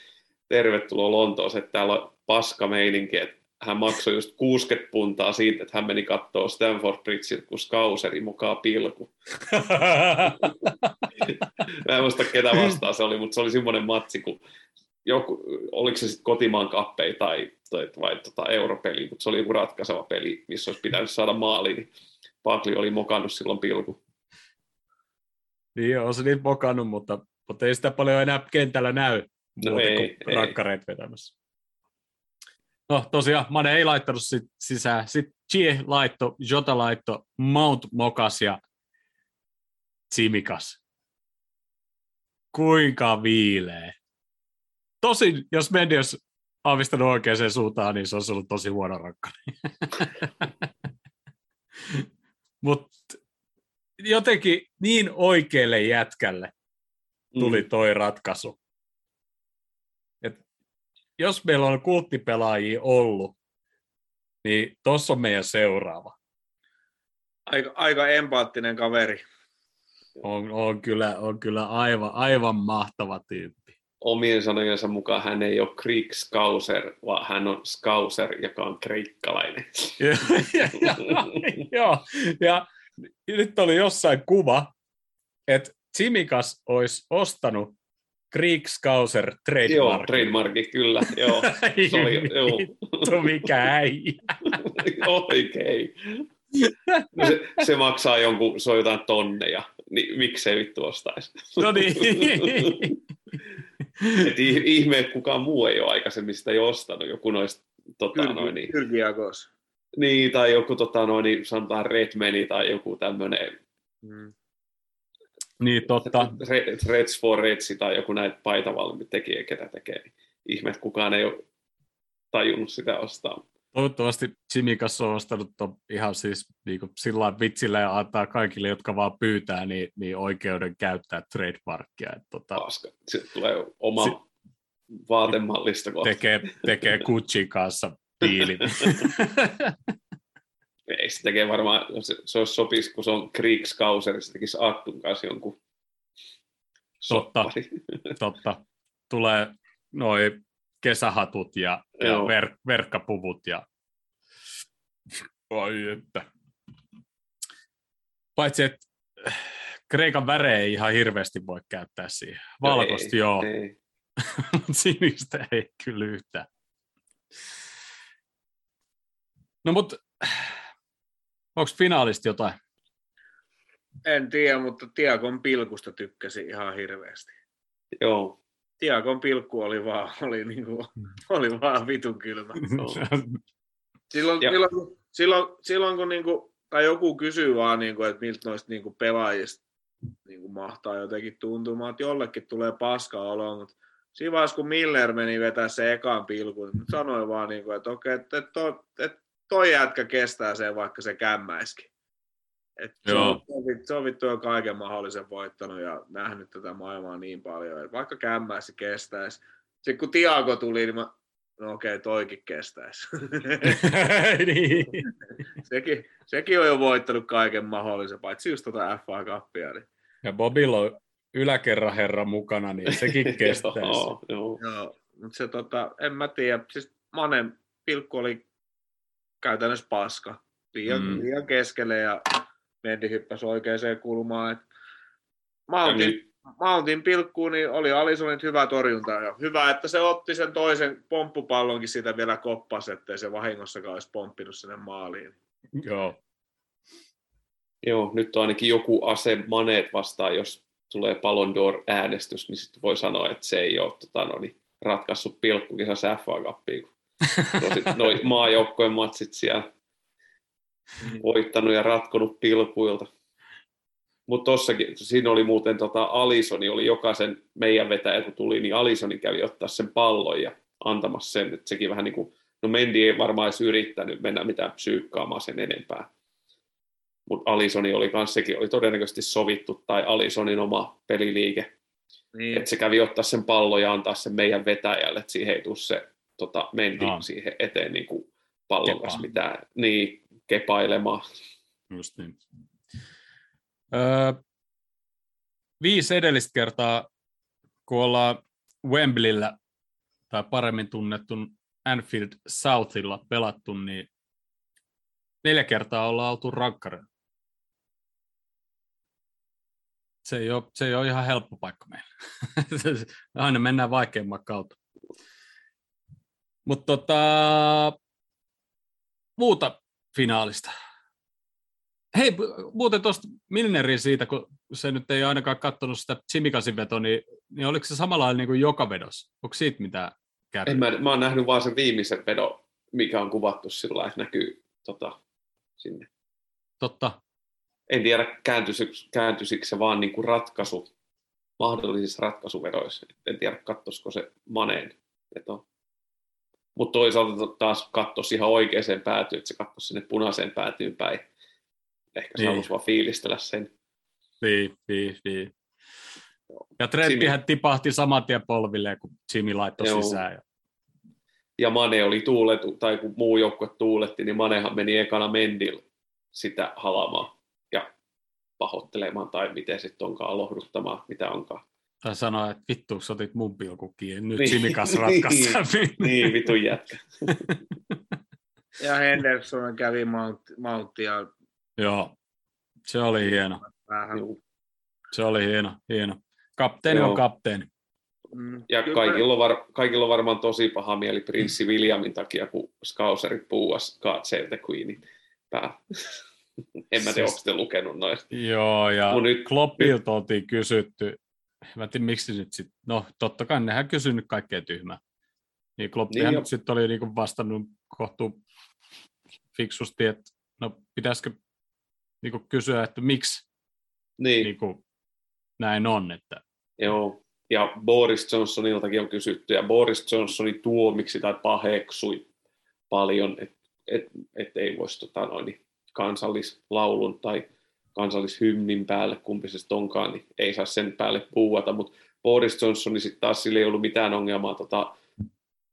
tervetuloa Lontooseen, että täällä on paska meininki, että hän maksoi just 60 puntaa siitä, että hän meni katsoa Stanford Bridge, kun Skauseri mukaan pilku. Mä en muista ketä vastaan se oli, mutta se oli semmoinen matsi, kun joku, oliko se sitten kotimaan kappei tai, tai vai tota europeli, mutta se oli joku ratkaiseva peli, missä olisi pitänyt saada maali, niin Pakli oli mokannut silloin pilku. Niin on se niin mokannut, mutta, mutta ei sitä paljon enää kentällä näy, No muuten ei, kuin ei. rakkareet vetämässä. No tosiaan, Mane ei laittanut sit sisään. Sitten Chie laitto, Jota laitto, Mount mokas ja Tsimikas. Kuinka viilee. Tosin, jos Mendy olisi aavistanut oikeaan suuntaan, niin se olisi ollut tosi huono rakkari. Mutta jotenkin niin oikealle jätkälle tuli Mm. toi ratkaisu. Et jos meillä on kulttipelaajia ollut, niin tossa on meidän seuraava. Aika, aika empaattinen kaveri. On, on, kyllä, on kyllä aivan, aivan mahtava tyyppi. Omien sanojensa mukaan hän ei ole Krieg Skauser, vaan hän on Skauser, joka on kreikkalainen. ja, ja, joo, ja nyt oli jossain kuva, että Tsimikas olisi ostanut Kriegskauser Joo, trademark. trademarki, kyllä, joo. Se oli, joo. Vittu, mikä äijä. Oikein. No se, se, maksaa jonkun, se on jotain tonneja, niin miksei vittu ostaisi. No niin. Et ihme, että kukaan muu ei ole aikaisemmin sitä jo ostanut, joku noista, tota, noin, niin, Kyrgiakos. Niin, tai joku tota, noin, niin, sanotaan Redmani tai joku tämmöinen Mm. niin totta. Re- Reds for Redsi tai joku näitä paitavalmi tekijä, ketä tekee. Niin ihme, että kukaan ei ole tajunnut sitä ostaa. Toivottavasti Jimmy kanssa on ostanut ton ihan siis niin kuin sillä vitsillä ja antaa kaikille, jotka vaan pyytää, niin, niin oikeuden käyttää trademarkia. Että tota, Paska. Sitten tulee oma Si- vaatemallista kohta. tekee, tekee Gucciin kanssa diilin. Ei se tekee varmaan, se, se olisi sopisi, kun se on Kriegskauser, se tekisi Attun kanssa jonkun Totta. soppari. Totta. Tulee noin kesähatut ja, ja ver, verkkapuvut ja Oi, että. Paitsi, että Kreikan värejä ei ihan hirveästi voi käyttää siihen. Valkoista ei, joo, Ei. mutta sinistä ei kyllä yhtään. No mutta onko finaalista jotain? En tiedä, mutta Tiakon pilkusta tykkäsin ihan hirveästi. Joo. Tiakon pilkku oli vaan, oli niinku, oli vaan vitun kylmä. Silloin, Ja- silloin, silloin, silloin kun niinku, tai joku kysyy vaan, niinku, että miltä noista niinku pelaajista niinku mahtaa jotenkin tuntumaan, että jollekin tulee paska olo, mutta siinä vaiheessa, kun Miller meni vetää se ekan pilkun, niin sanoin vaan, niinku, että okei, että, että, toi, että toi jätkä kestää sen, vaikka se kämmäiskin. Et se, Joo. on, se on vit- se on vittu jo kaiken mahdollisen voittanut ja nähnyt tätä maailmaa niin paljon, että vaikka kämmäisi kestäisi. Sitten kun Tiago tuli, niin mä, no okei, toikin kestäisi. niin. sekin, sekin on jo voittanut kaiken mahdollisen, paitsi just tota FA Cupia. Niin. Ja Bobilla on yläkerran herra mukana, niin sekin kestäisi. joo, joo. Joo, mutta se tota, en mä tiedä, siis Manen pilkku oli käytännössä paska. Liian, Mm. liian keskelle ja Mendy hyppäsi oikeaan kulmaan. Et Mountin, nyt, Mountin pilkkuun niin oli Alisonit hyvä torjunta. Ja hyvä, että se otti sen toisen pomppupallonkin siitä vielä koppas, ettei se vahingossakaan olisi pomppinut sinne maaliin. Joo. joo, nyt on ainakin joku ase maneet vastaan, jos tulee Ballon d'Or-äänestys, niin sitten voi sanoa, että se ei ole tota, no, niin, ratkaissut pilkkukisassa FA Cupia, kun tosi, noi maajoukkojen matsit siellä voittanut ja ratkonut pilkuilta. Mutta tossakin, siinä oli muuten tota, Alisoni, oli jokaisen meidän vetäjä, kun tuli, niin Alisoni kävi ottaa sen pallon ja antamassa sen, että sekin vähän niin kuin, no Mendi ei varmaan edes yrittänyt mennä mitään psyykkaamaan sen enempää. Mutta Alisoni oli kanssa, sekin oli todennäköisesti sovittu, tai Alisonin oma peliliike, Niin, että se kävi ottaa sen pallon ja antaa sen meidän vetäjälle, että siihen ei tule se tota, Mendi Aa. siihen eteen niin kuin pallon kanssa mitään, niin kepailemaan. Just niin. Öö, viisi edellistä kertaa, kun ollaan Wembleyllä, tai paremmin tunnettu Anfield Southilla pelattu, niin neljä kertaa ollaan oltu rankkareilla. Se ei, ole, se ei ole ihan helppo paikka meillä. Aina mennään vaikeimman kautta. Mutta tota, muuta finaalista. Hei, muuten tuosta Milnerin siitä, kun se nyt ei ainakaan katsonut sitä Chimikasin vetoa, niin, niin oliko se samalla niin kuin joka vedos? Onko siitä mitään kärryä? En mä, mä oon nähnyt vaan sen viimeisen vedon, mikä on kuvattu sillä lailla, että näkyy tota, sinne. Totta. En tiedä, kääntyisikö, se vaan niin kuin ratkaisu, mahdollisissa ratkaisuvedoissa. En tiedä, kattoisiko se Maneen veto. Mutta toisaalta taas katsoisi ihan oikeaan päätyyn, että se katsoisi sinne punaiseen päätyyn päin. Ehkä se Niin. halusi vaan fiilistellä sen. Niin, niin, niin. Ja Trenttihän tipahti saman tien polvilleen, kun Jimmy laittoi Joo. sisään. Ja, Ja Mane oli tuuletu, tai kun muu joukkue tuuletti, niin Manehan meni ekana Mendil sitä halamaan ja pahoittelemaan, tai miten sitten onkaan lohduttamaan, mitä onkaan. Tai sanoi, että vittu, sä otit mun pilkukin, nyt Niin. Kanssa ratkaisi sen. Niin, vitun jätkä. Ja Henderson kävi Mount, Mountia Joo, se oli hieno. vähän. Se oli hieno, hieno. Kapteeni Joo. on kapteeni. Mm. Ja kaikilla on, var, kaikilla on varmaan tosi paha mieli prinssi Williamin takia, kun Scouserit puuas God Save the Queenin pää. en mä tiedä, Siis- onko te lukenut noista. Joo, ja nyt- Kloppilta oltiin kysytty, mä en tiedä miksi nyt sitten, no totta kai nehän kysynyt kaikkea tyhmää. Niin Kloppihan Niin niin sitten oli niinku vastannut kohtuu fiksusti, että no pitäisikö niinku kysyä, että miksi Niin, niinku näin on, että joo. Ja Boris Johnsoniltakin on kysytty, ja Boris Johnsoni tuomiksi tai paheksui paljon, että et, et ei voisi tota, noin, kansallislaulun tai kansallishymnin päälle, kumpi se onkaan, niin ei saa sen päälle puuata, mutta Boris Johnsoni sitten taas sillä ei ollut mitään ongelmaa, tota,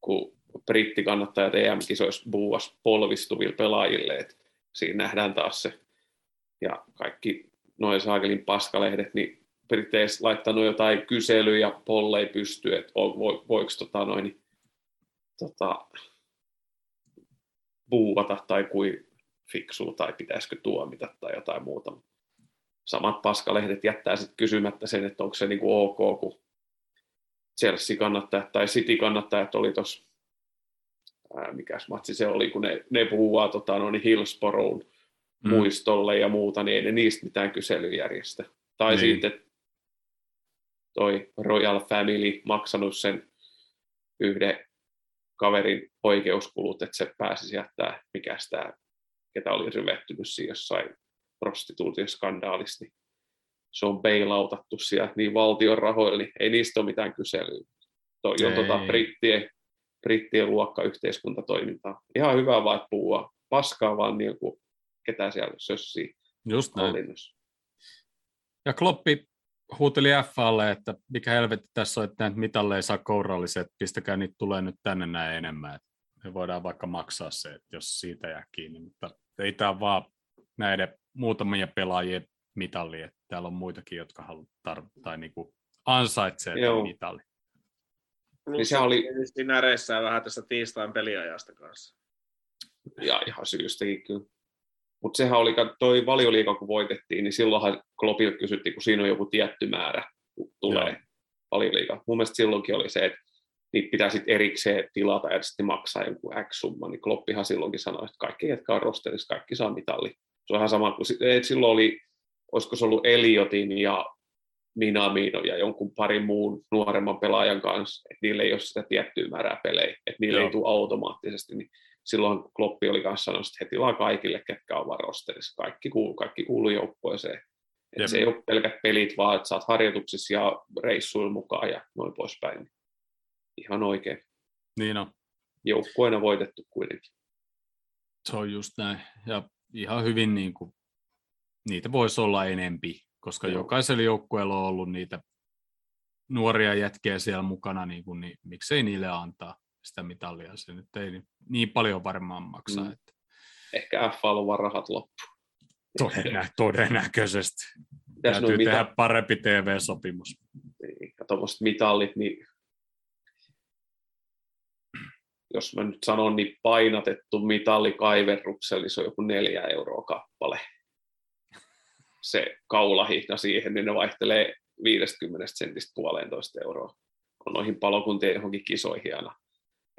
kun brittikannattajat EM-kisoissa buuas polvistuville pelaajille, että siinä nähdään taas se, ja kaikki noin saakelin paskalehdet, niin Briteissä laittanut jotain kyselyjä pollei pystyy, että vo, vo, voiko tota noin, tota, buuvata tai kuin fiksu tai pitäisikö tuomita tai jotain muuta. Samat paskalehdet jättää sitten kysymättä sen, että onko se niinku ok, kun Chelsea kannattajat tai City kannattajat oli tuossa, mikäs matsi se oli, kun ne, ne puhuu tota, noin Hillsborough Mm. muistolle ja muuta, niin ei ne niistä mitään kyselyä järjestä. Tai Niin. niin. sitten toi Royal Family maksanut sen yhden kaverin oikeuskulut, että se pääsisi jättää, mikä tämä, ketä oli ryvettynyt siinä jossain prostituutioskandaalissa, niin se on bailautattu sieltä niin valtion rahoilla, niin ei niistä ole mitään kyselyä. Toi on tota brittien, brittien luokkayhteiskuntatoimintaa. Ihan hyvä vaan, puhua paskaa vaan niin kuin ketä siellä sössii just näin. hallinnossa. Ja Kloppi huuteli FAlle, että mikä helvetti tässä on, että näitä mitalleja saa kourallisia, että pistäkää niitä tulee nyt tänne näin enemmän. Me voidaan vaikka maksaa se, että jos siitä jää kiinni, mutta ei tämä vaan näiden muutamia pelaajien mitalli, että täällä on muitakin, jotka haluaa tar- tai niinku ansaitsee tämän Joo. mitalli. Niin se oli- näreissään vähän tästä tiistain peliajasta kanssa. Ja ihan syystäkin kyllä. Mutta sehän oli, ka- toi valioliiga kun voitettiin, niin silloinhan Kloppilta kysyttiin, kun siinä on joku tietty määrä, kun tulee Joo. valioliiga. Mun mielestä silloinkin oli se, että niitä pitää sitten erikseen tilata ja sitten maksaa jonkun X-summa, niin Kloppihan silloinkin sanoi, että kaikki, jotka on rosterissa, kaikki saa mitalli. Se on ihan sama kuin, silloin oli, olisiko se ollut Eliotin ja Minamino ja jonkun parin muun nuoremman pelaajan kanssa, että niillä ei ole sitä tiettyä määrää pelejä, että niillä Joo. ei tule automaattisesti, niin silloin Kloppi oli kanssa sanonut, että he tilaa kaikille, ketkä on vaan rosterissa. Kaikki kuuluu, kaikki kuuluu joukkueeseen. Että se ei ole pelkät pelit, vaan että saat harjoituksissa ja reissuilla mukaan ja noin poispäin. Ihan oikein. Niin on, Joukkueena voitettu kuitenkin. se on just näin. Ja ihan hyvin niin kuin, niitä voisi olla enempi, koska Joo. jokaisella joukkueella on ollut niitä nuoria jätkiä siellä mukana, niin, kuin, niin miksei niille antaa sitä mitallia. Se nyt ei niin- paljon varmaan maksaa. Mm. Että Ehkä F on vaan rahat loppu. todennä, todennäköisesti. Täytyy tehdä mita- parempi TV-sopimus. niin, ja tuommoiset mitallit, niin jos mä nyt sanon, niin painatettu mitalli kaiverruksella, niin se on joku neljä euroa kappale. Se kaulahihna siihen, niin ne vaihtelee 50 sentistä puolentoista euroa. On noihin palokuntien johonkin kisoihin aina.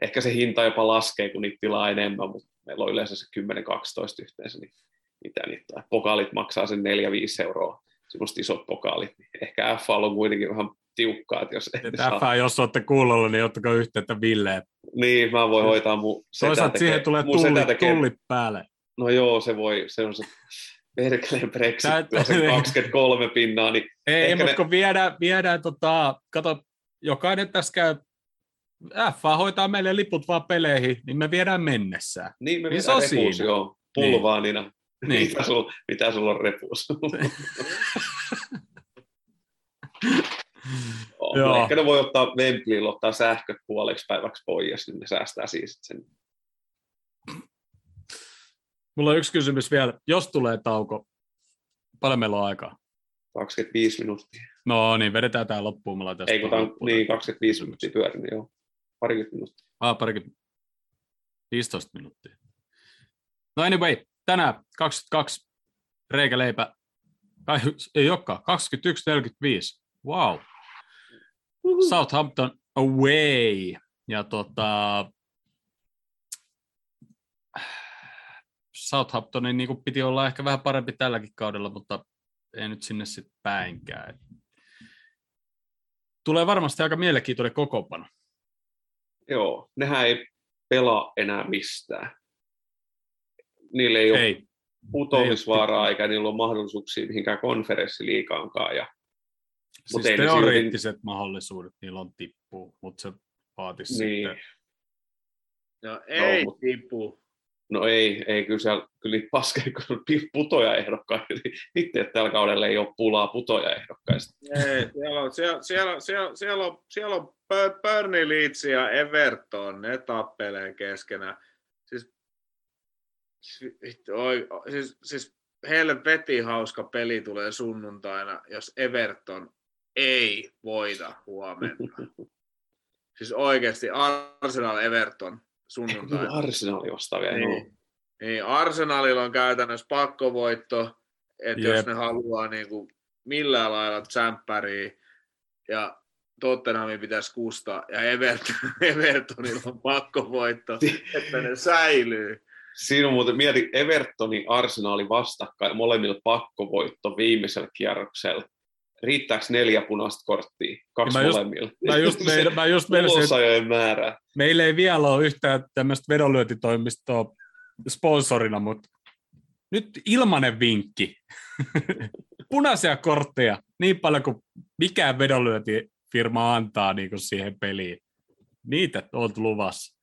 Ehkä se hinta jopa laskee, kun niitä tilaa enemmän, mutta meillä on yleensä se 10-12 yhteensä, niin mitä niitä. Pokaalit maksaa sen 4-5 euroa, semmoista isot pokaalit. Ehkä F on kuitenkin vähän tiukkaa, että jos Tämä, jos olette kuulolla, niin ottakaa yhteyttä Villeen. Niin, mä voin hoitaa mun Toisaalta tekee, siihen tulee tulli, tekee, tulli päälle. No joo, se voi, se on se perkeleen Brexit, Tää, se 23 pinnaa. Niin ei, mutta ne... kun viedään, viedään tota, kato, jokainen tässä käy F hoitaa meille liput vaan peleihin, niin me viedään mennessään. Niin, me niin viedään repuus, joo, pulvaanina. Niin. Niin. Mitä, sulla, mitä sulla on repuus? oh, Joo. Ehkä ne voi ottaa Wembleyllä ottaa sähköt puoleksi päiväksi pois, niin ne säästää siis sen. Mulla on yksi kysymys vielä. Jos tulee tauko, paljon meillä on aikaa? 25 minuuttia. No niin, vedetään tämä loppuun. Mulla Ei, kun tämä on niin, 25 minuuttia pyörin, niin joo. Parikymmentä minuuttia. Ah, parikymmentä. 15 minuuttia. No anyway, tänään 22 reikäleipä, tai ei olekaan, 21.45. Wow. Southampton away. Ja tota, Southamptonin niin piti olla ehkä vähän parempi tälläkin kaudella, mutta ei nyt sinne sitten päinkään. Tulee varmasti aika mielenkiintoinen kokoonpano. Joo, nehän ei pelaa enää mistään niillä ei, ei. ole putoamisvaaraa eikä niillä ole mahdollisuuksia mihinkään konferenssiliikaankaan. Ja, siis teoreettiset silti... mahdollisuudet niillä on tippuu, mutta se vaatisi niin. sitten... No ei no, tippu. No ei, ei kyllä, siellä, kyllä niitä paskeja, kun putoja ehdokkaita, niin itse tällä kaudella ei ole pulaa putoja ehdokkaista. Ei, siellä on, siellä, siellä, siellä, siellä on, siellä on Burnley, Leeds ja Everton, ne tappelee keskenään Oi, siis, siis helveti hauska peli tulee sunnuntaina, jos Everton ei voita huomenna. siis oikeasti Arsenal Everton sunnuntaina. Arsenal vastaan vielä. Niin. niin. Arsenalilla on käytännössä pakkovoitto, että Jep. jos ne haluaa niin kuin millään lailla tsemppäriä ja Tottenhamin pitäisi kustaa ja Everton, Evertonilla on pakkovoitto, että ne säilyy. Siinä on muuten, mieti Evertonin arsenaali vastakkain, molemmilla pakkovoitto viimeisellä kierroksella. Riittääkö neljä punaista korttia? Kaksi mä just, molemmilla. Mä just, me, mä just meillä määrää. Meillä ei vielä ole yhtään tämmöistä vedonlyöntitoimistoa sponsorina, mutta nyt ilmanen vinkki. Punaisia kortteja niin paljon kuin mikään vedonlyöntifirma antaa niin kuin siihen peliin. Niitä on luvassa.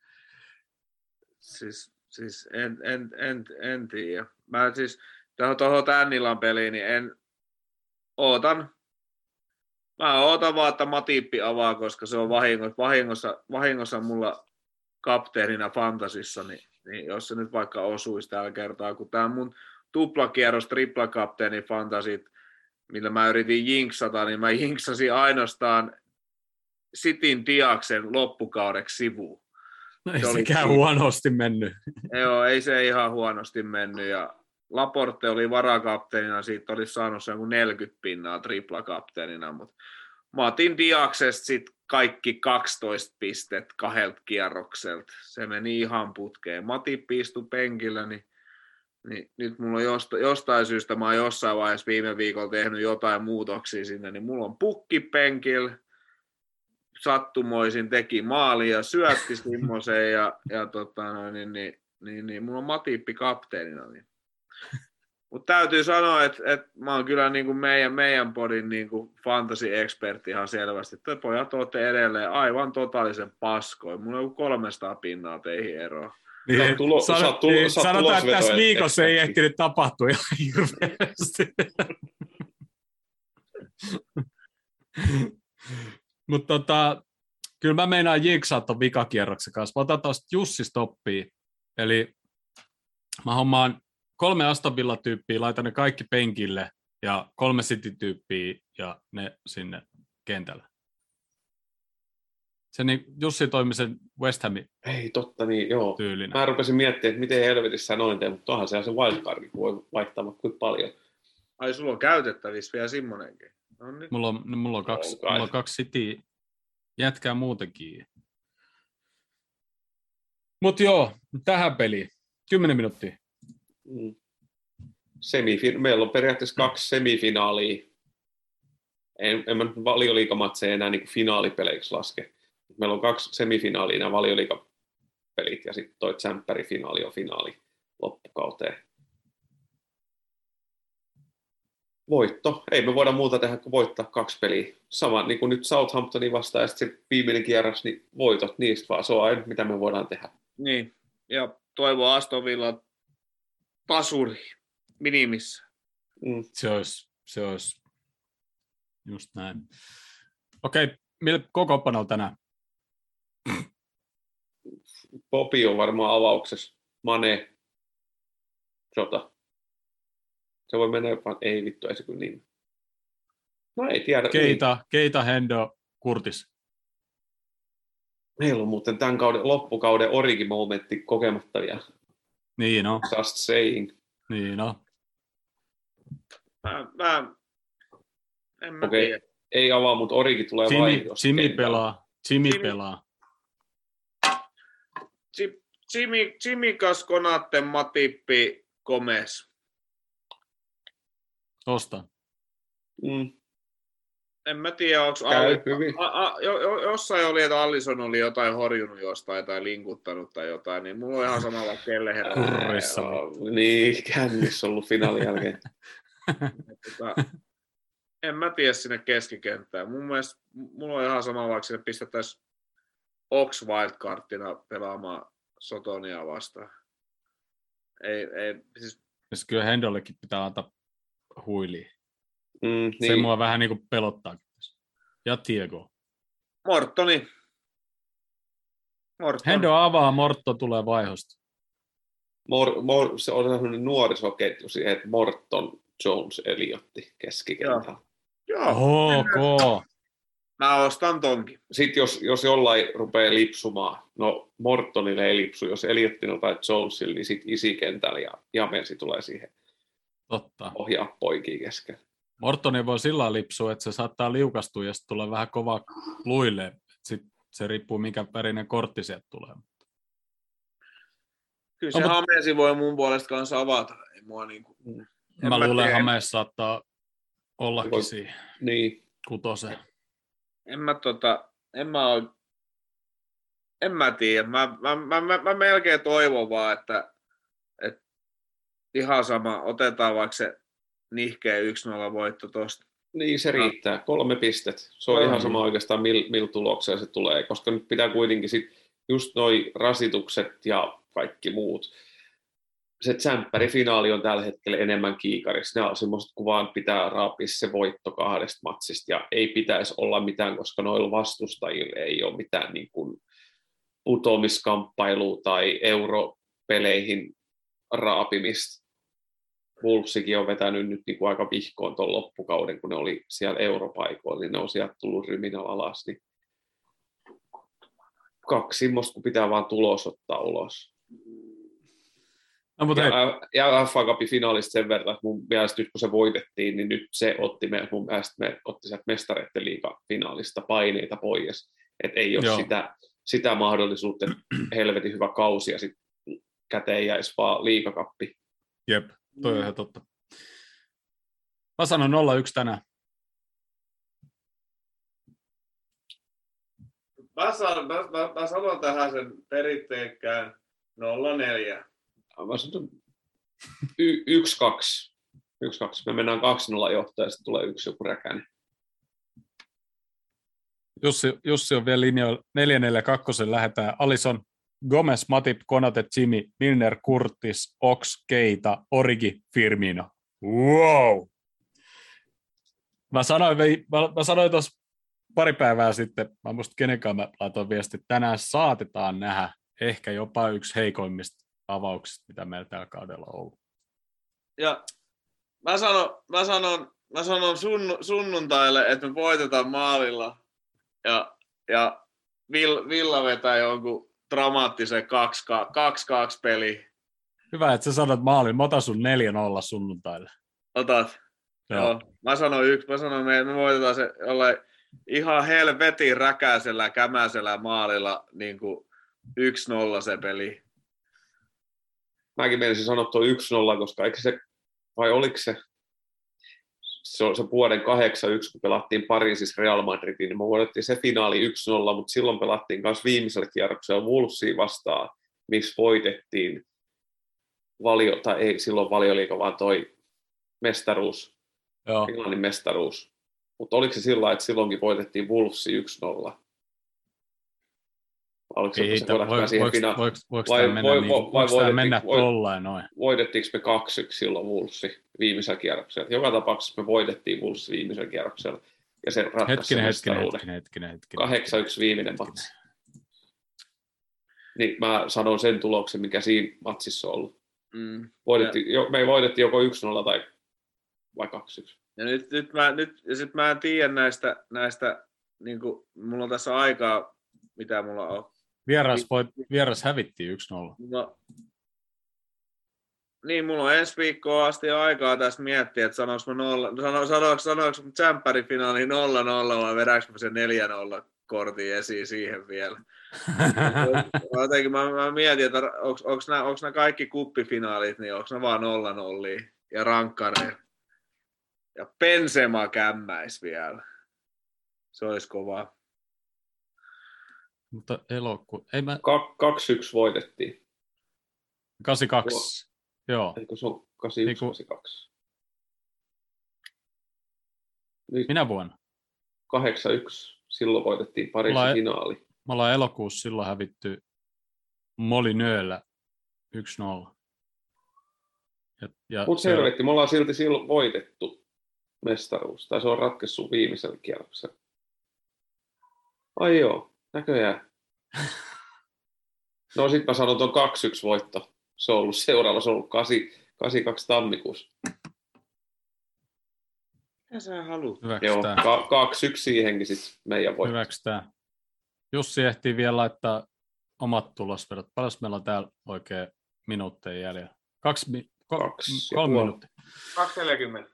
Siis Siis en, en, en, en tiedä. Mä siis tuohon, tuohon Tännilan peliin, niin en ootan. Mä ootan vaan, että Matippi avaa, koska se on vahingossa, vahingossa, vahingossa mulla kapteenina fantasissa, niin, niin jos se nyt vaikka osuisi tällä kertaa, kun tämä mun tuplakierros, triplakapteeni fantasit, millä mä yritin jinksata, niin mä jinksasin ainoastaan Sitin Diaksen loppukaudeksi sivuun. No ei se sekään huonosti mennyt. Joo, ei se ihan huonosti mennyt. Ja Laporte oli varakapteenina, siitä olisi saanut sen 40 pinnaa triplakapteenina, mutta Matin Diaksesta sitten kaikki 12 pistet kahdelta kierrokselta. Se meni ihan putkeen. Mati piistui penkillä, niin, niin nyt mulla on josta, jostain syystä, mä oon jossain vaiheessa viime viikolla tehnyt jotain muutoksia sinne, niin mulla on pukki penkillä, sattumoisin teki maali ja syötti semmoiseen ja, ja tota, niin, niin, niin, niin, mulla on Matippi kapteenina. Niin. Mutta täytyy sanoa, että, että mä oon kyllä niin kuin meidän, meidän podin niin kuin fantasy-ekspertti ihan selvästi. Te pojat olette edelleen aivan totaalisen paskoin. Mulla on 300 pinnaa teihin eroa. Niin, tulo, sano, tulo, niin, sanotaan, että tässä viikossa ei ehtinyt tapahtua ihan hirveästi. Mutta tota, kyllä mä meinaan jiksaa ton vikakierroksen kanssa. Mä otan tuosta Jussi Stoppiin. Eli mä hommaan kolme Aston tyyppiä laitan ne kaikki penkille ja kolme City-tyyppiä ja ne sinne kentälle. Se niin, Jussi toimi sen West Hamin Ei, totta niin, joo. tyylinen. Mä rupesin miettimään, että miten helvetissä noin teet, mutta onhan se se wildcard, kun voi vaihtaa vaikka kuinka paljon. Ai sulla on käytettävissä vielä semmonenkin. No niin. Mulla on, no, mulla on kaksi, kai. mulla on kaksi City jätkää muutenkin. Mut joo, tähän peliin. 10 minuuttia. Semifin- Meillä on periaatteessa kaksi semifinaalia. En, en mä valioliikamatseja enää niin finaalipeleiksi laske. Meillä on kaksi semifinaalia nämä valioliikapelit ja sitten toi tsempärifinaali on finaali loppukauteen. Voitto. Ei me voida muuta tehdä kuin voittaa kaksi peliä. Sama niin kuin nyt Southamptonin vastaan ja sitten viimeinen kierros, niin voitot niistä vaan. Se on ainut, mitä me voidaan tehdä. Niin. Ja toivoo Aston Villa tasuri minimissä. Mm. Se olisi, se olisi just näin. Okei, millä kokoonpanolla tänään? Popi on varmaan avauksessa. Mane, Jota. Se voi mennä jopa, ei vittu, ei se kyllä niin. No ei tiedä. Niin. Keita, Keita, Hendo, Kurtis. Meillä on muuten tämän kauden, loppukauden origi-momentti kokematta vielä. Niin no, Just saying. niin no. Mä, mä en mä Okei. tiedä. Ei avaa, mutta origi tulee Jimmy, vaihdosta. Jimmy pelaa. Jimmy Jimmy- pelaa. Ji- Jimmy, Jimmy Kaskonatte, Matippi, Gomez. Tosta. Mm, En mä tiedä, onko käy hyvin. A, a, jo, jo, jossain oli, että Allison oli jotain horjunut jostain tai linkuttanut tai jotain, niin mulla on ihan sama vaikka kelle herra. Kurrissa. Niin, kännissä ollut finaalin jälkeen. Tota, en mä tiedä sinne keskikenttään. Mun mielestä mulla on ihan sama, vaikka sinne pistettäisiin Ox wildcardina pelaamaan Sotonia vastaan. Ei, ei, siis Siis kyllä Hendollekin pitää antaa huiliin. Mm, Niin. Se niin. mua vähän niin kuin pelottaa. Ja Tiego. Mortoni. Morton. Hendo avaa, Mortto tulee vaihosta. Mor, mor, se on sellainen nuorisoketju siihen, että Morton, Jones, Eliotti keskikentällä. Joo, Ok. mä ostan tonkin. Sitten jos, jos jollain rupeaa lipsumaan, no Mortonille ei lipsu, jos Eliottin tai Jonesille, niin sitten isikentällä ja Jamensi tulee siihen Totta. ohjaa poikia kesken. Mortoni voi sillä lipsua, että se saattaa liukastua ja sitten tulee vähän kova luille. Sitten se riippuu, mikä värinen kortti sieltä tulee. Kyllä se No, no, mut- Hamesi voi mun puolesta kanssa avata. Ei mua niinku, En Mä mä luulen, Hameessa saattaa ollakin Voi- siinä Niin, kutosen. en mä tota, en mä oo, en mä tiedä. Mä, mä, mä, mä, mä melkein toivon vaan, että, että ihan sama, otetaan vaikka se nihkeä 1-0 voitto tosta. niin se riittää. Kolme pistet. Se on Kolme. ihan sama oikeastaan, millä mil tuloksella se tulee, koska nyt pitää kuitenkin sit just noi rasitukset ja kaikki muut. Se tsemppäri-finaali on tällä hetkellä enemmän kiikarissa. Nämä on semmoiset, kun vaan pitää raapia se voitto kahdesta matsista ja ei pitäisi olla mitään, koska noilla vastustajilla ei ole mitään niin kuin putoamiskamppailu tai europeleihin raapimista. Wolvesikin on vetänyt nyt niin kuin aika vihkoon tuon loppukauden, kun ne oli siellä europaikoilla, niin ne on sieltä tullut ryminällä alas. Niin kaksi semmoista, kun pitää vaan tulos ottaa ulos. No, mutta Ja, ja FA Cupin finaalista sen verran, että mun mielestä nyt kun se voitettiin, niin nyt se otti me, mun mielestä me otti sieltä mestareiden liiga finaalista paineita pois. Että ei ole Joo. sitä, sitä mahdollisuutta, että helvetin hyvä kausi ja sitten käteen jäisi vaan liikakappi. jep, toi on ihan totta. Mä sanon 0-1 tänään. Mä, sanon, mä, mä, mä sanon tähän sen perinteikkään 0-4. Mä sanon y- yksi, kaksi. Yksi, kaksi. Me mennään 2-0 johtoon ja sitten tulee yksi joku räkäinen. Jussi, Jussi on vielä linjoilla 4-4-2, lähdetään Alison, Gomez, Matip, Konate, Jimmy, Milner, Kurtis, Ox, Keita, Origi, Firmino. Wow! Mä sanoin, mä, mä sanoin tuossa pari päivää sitten, mä muista kenenkaan mä laitoin viesti, että tänään saatetaan nähdä ehkä jopa yksi heikoimmista avauksista, mitä meillä tällä kaudella on ollut. Ja mä sanon, mä sanon, mä sanon sunnu, sunnuntaille, että me voitetaan maalilla ja, ja Vill, Villa vetää jonkun dramaattisen 2-2 peli. Hyvä, että sä sanot maalin. Mä otan sun 4-0 sunnuntaille. Otat. Joo. Joo. Mä sanon yksi, mä sanon, me, me voitetaan se jollain ihan helvetin räkäisellä, kämäisellä maalilla niin kuin 1-0 se peli. Mäkin menisin sanoa tuo 1-0, koska eikö se, vai oliko se, se on se vuoden 8-1, kun pelattiin Pariisissa Real Madridin, niin me voitettiin se finaali 1-0, mutta silloin pelattiin myös viimeisellä kierroksella Wolvesia vastaan, missä voitettiin valio, tai ei silloin valioliika, vaan toi mestaruus, Joo. Englannin mestaruus. Mutta oliko se sillä että silloinkin voitettiin Wolvesi 1-0? Oliko se, Ei, se voiko, voiko, siihen voiko, voiko, voiko vai- tämä mennä, voi- niin, voi- voiko vai mennä voi- tollain noin? voitettiinko me 2-1 silloin Wolvesi viimeisellä kierroksella? Joka tapauksessa me voitettiin Wolvesi viimeisellä kierroksella. Ja se ratkaisi Hetkinen, sen hetkinen, mestaruuden. hetkinen, hetkinen, hetkinen. 8-1 viimeinen matsi. Niin mä sanon sen tuloksen, mikä siinä matsissa on ollut. Mm. Voitettiin, jo, me voitettiin joko 1-0 tai vai 2-1. Ja nyt, nyt, mä, nyt ja sit mä en tiedä näistä, näistä niin kuin, mulla on tässä aikaa, mitä mulla on. Vieras, voit, vieras hävittiin 1-0. No, niin, mulla on ensi viikkoa asti aikaa tässä miettiä, että sanoinko mä nolla, sano, sanoinko, sanoinko mä tsemppärin finaali 0-0 vai vedänkö mä sen 4-0 kortin esiin siihen vielä. Jotenkin mä, mä mietin, että onko nämä, kaikki kuppifinaalit, niin onko ne vaan 0-0 ja rankkareja. Ja Pensema kämmäis vielä. Se olisi kova. Mutta eloku... Ei mä... Ka- 2-1 voitettiin. 82. Joo. Eikö se on 81, Eiku- 82? Nyt Minä vuonna? 8-1. Silloin voitettiin Pariisin Ollaan- finaali. Me ollaan elokuussa silloin hävitty Molinööllä 1-0. Ja, ja Mutta se- helvetti, me ollaan silti silloin voitettu mestaruus. Tai se on ratkaissut viimeisellä kierroksella. Ai joo, näköjään. No sit mä sanon tuon 2-1 voitto. Se on ollut seuraava, se on ollut 8, 82 tammikuussa. Mitä sä haluat? Joo, hyväksytään. ka- 2-1 siihenkin sit meidän voitto. hyväksytään. Jussi ehtii vielä laittaa omat tulosvedot. Paljon meillä on täällä oikein minuutteja jäljellä? Kaksi, mi- ko- Kaksi kolme minuuttia. 240.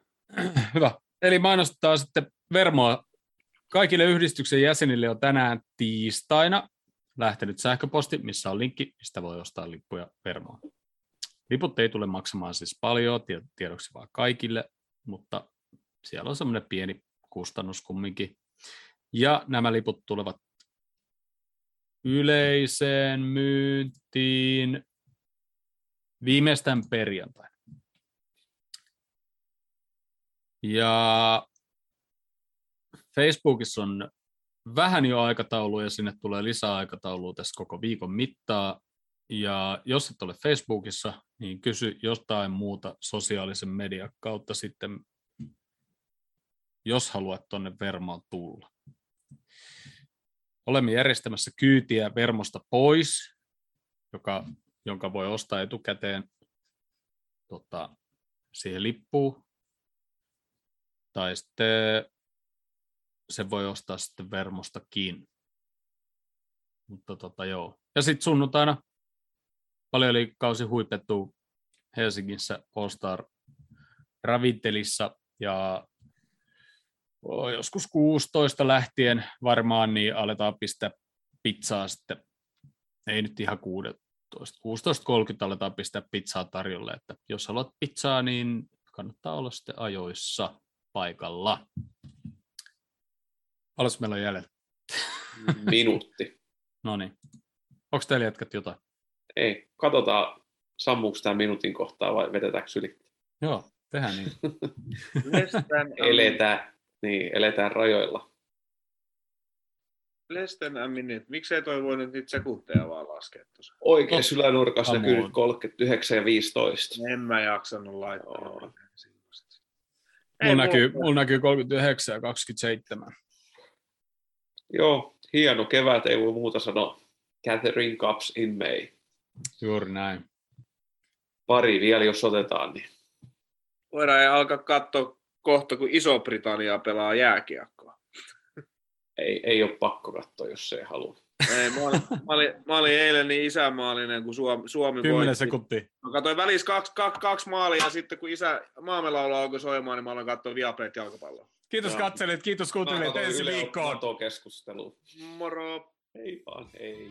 Hyvä. Eli mainostetaan sitten Vermoa. Kaikille yhdistyksen jäsenille on tänään tiistaina lähtenyt sähköposti, missä on linkki, mistä voi ostaa lippuja Vermoon. Liput ei tule maksamaan siis paljon, tie- tiedoksi vaan kaikille, mutta siellä on semmoinen pieni kustannus kumminkin. Ja nämä liput tulevat yleiseen myyntiin viimeistään perjantaina. Ja Facebookissa on vähän jo aikataulu ja sinne tulee lisää aikataulua tässä koko viikon mittaa. Ja jos et ole Facebookissa, niin kysy jotain muuta sosiaalisen median kautta sitten, jos haluat tuonne Vermoon tulla. Olemme järjestämässä kyytiä Vermosta pois, joka, jonka voi ostaa etukäteen tota, siihen lippuun. Tai sitten se voi ostaa sitten Vermostakin. Mutta tota joo. Ja sitten sunnuntaina paljon kausi huipettuu Helsingissä All Star Ravintelissa ja oh, joskus 16 lähtien varmaan niin aletaan pistää pizzaa sitten. Ei nyt ihan 16. 16.30 aletaan pistää pizzaa tarjolle, että jos haluat pizzaa, niin kannattaa olla sitten ajoissa paikalla. Paljon meillä on jäljellä? Minuutti. No niin. Onko teillä jätkät jotain? Ei, katsotaan sammuuko tämä minuutin kohtaa vai vedetäänkö yli. Joo, tehdään niin. Eletään, niin, eletään rajoilla. Lesten minute. Miksei toi voi nyt niitä sekunteja vaan laskea tuossa? Oikein Totta. ylänurkassa Come näkyy on. nyt 39 ja 15. En mä jaksanut laittaa. Silloista. Mulla näkyy, mulla näkyy 39 ja 27. Joo, hieno kevät, ei voi muuta sanoa. Catherine Cups in May. Juuri näin. Pari vielä, jos otetaan, niin Voidaan alkaa katsoa kohta, kun Iso-Britannia pelaa jääkiekkoa. ei, ei ole pakko katsoa, jos ei halua. Ei, mä, olin, mä, olin, mä olin eilen niin isänmaallinen, kun Suomi, Suomi 10 voitti. sekuntia. Mä katsoin välissä kaksi, kaksi, kaksi maalia ja sitten kun isä maamelaulu alkoi soimaan, niin mä aloin katsoa Viaplay jalkapalloa. Kiitos Joo. katselijat, kiitos kuuntelijat ensi viikkoon. NATO-keskusteluun. Moro! Ei vaan, ei.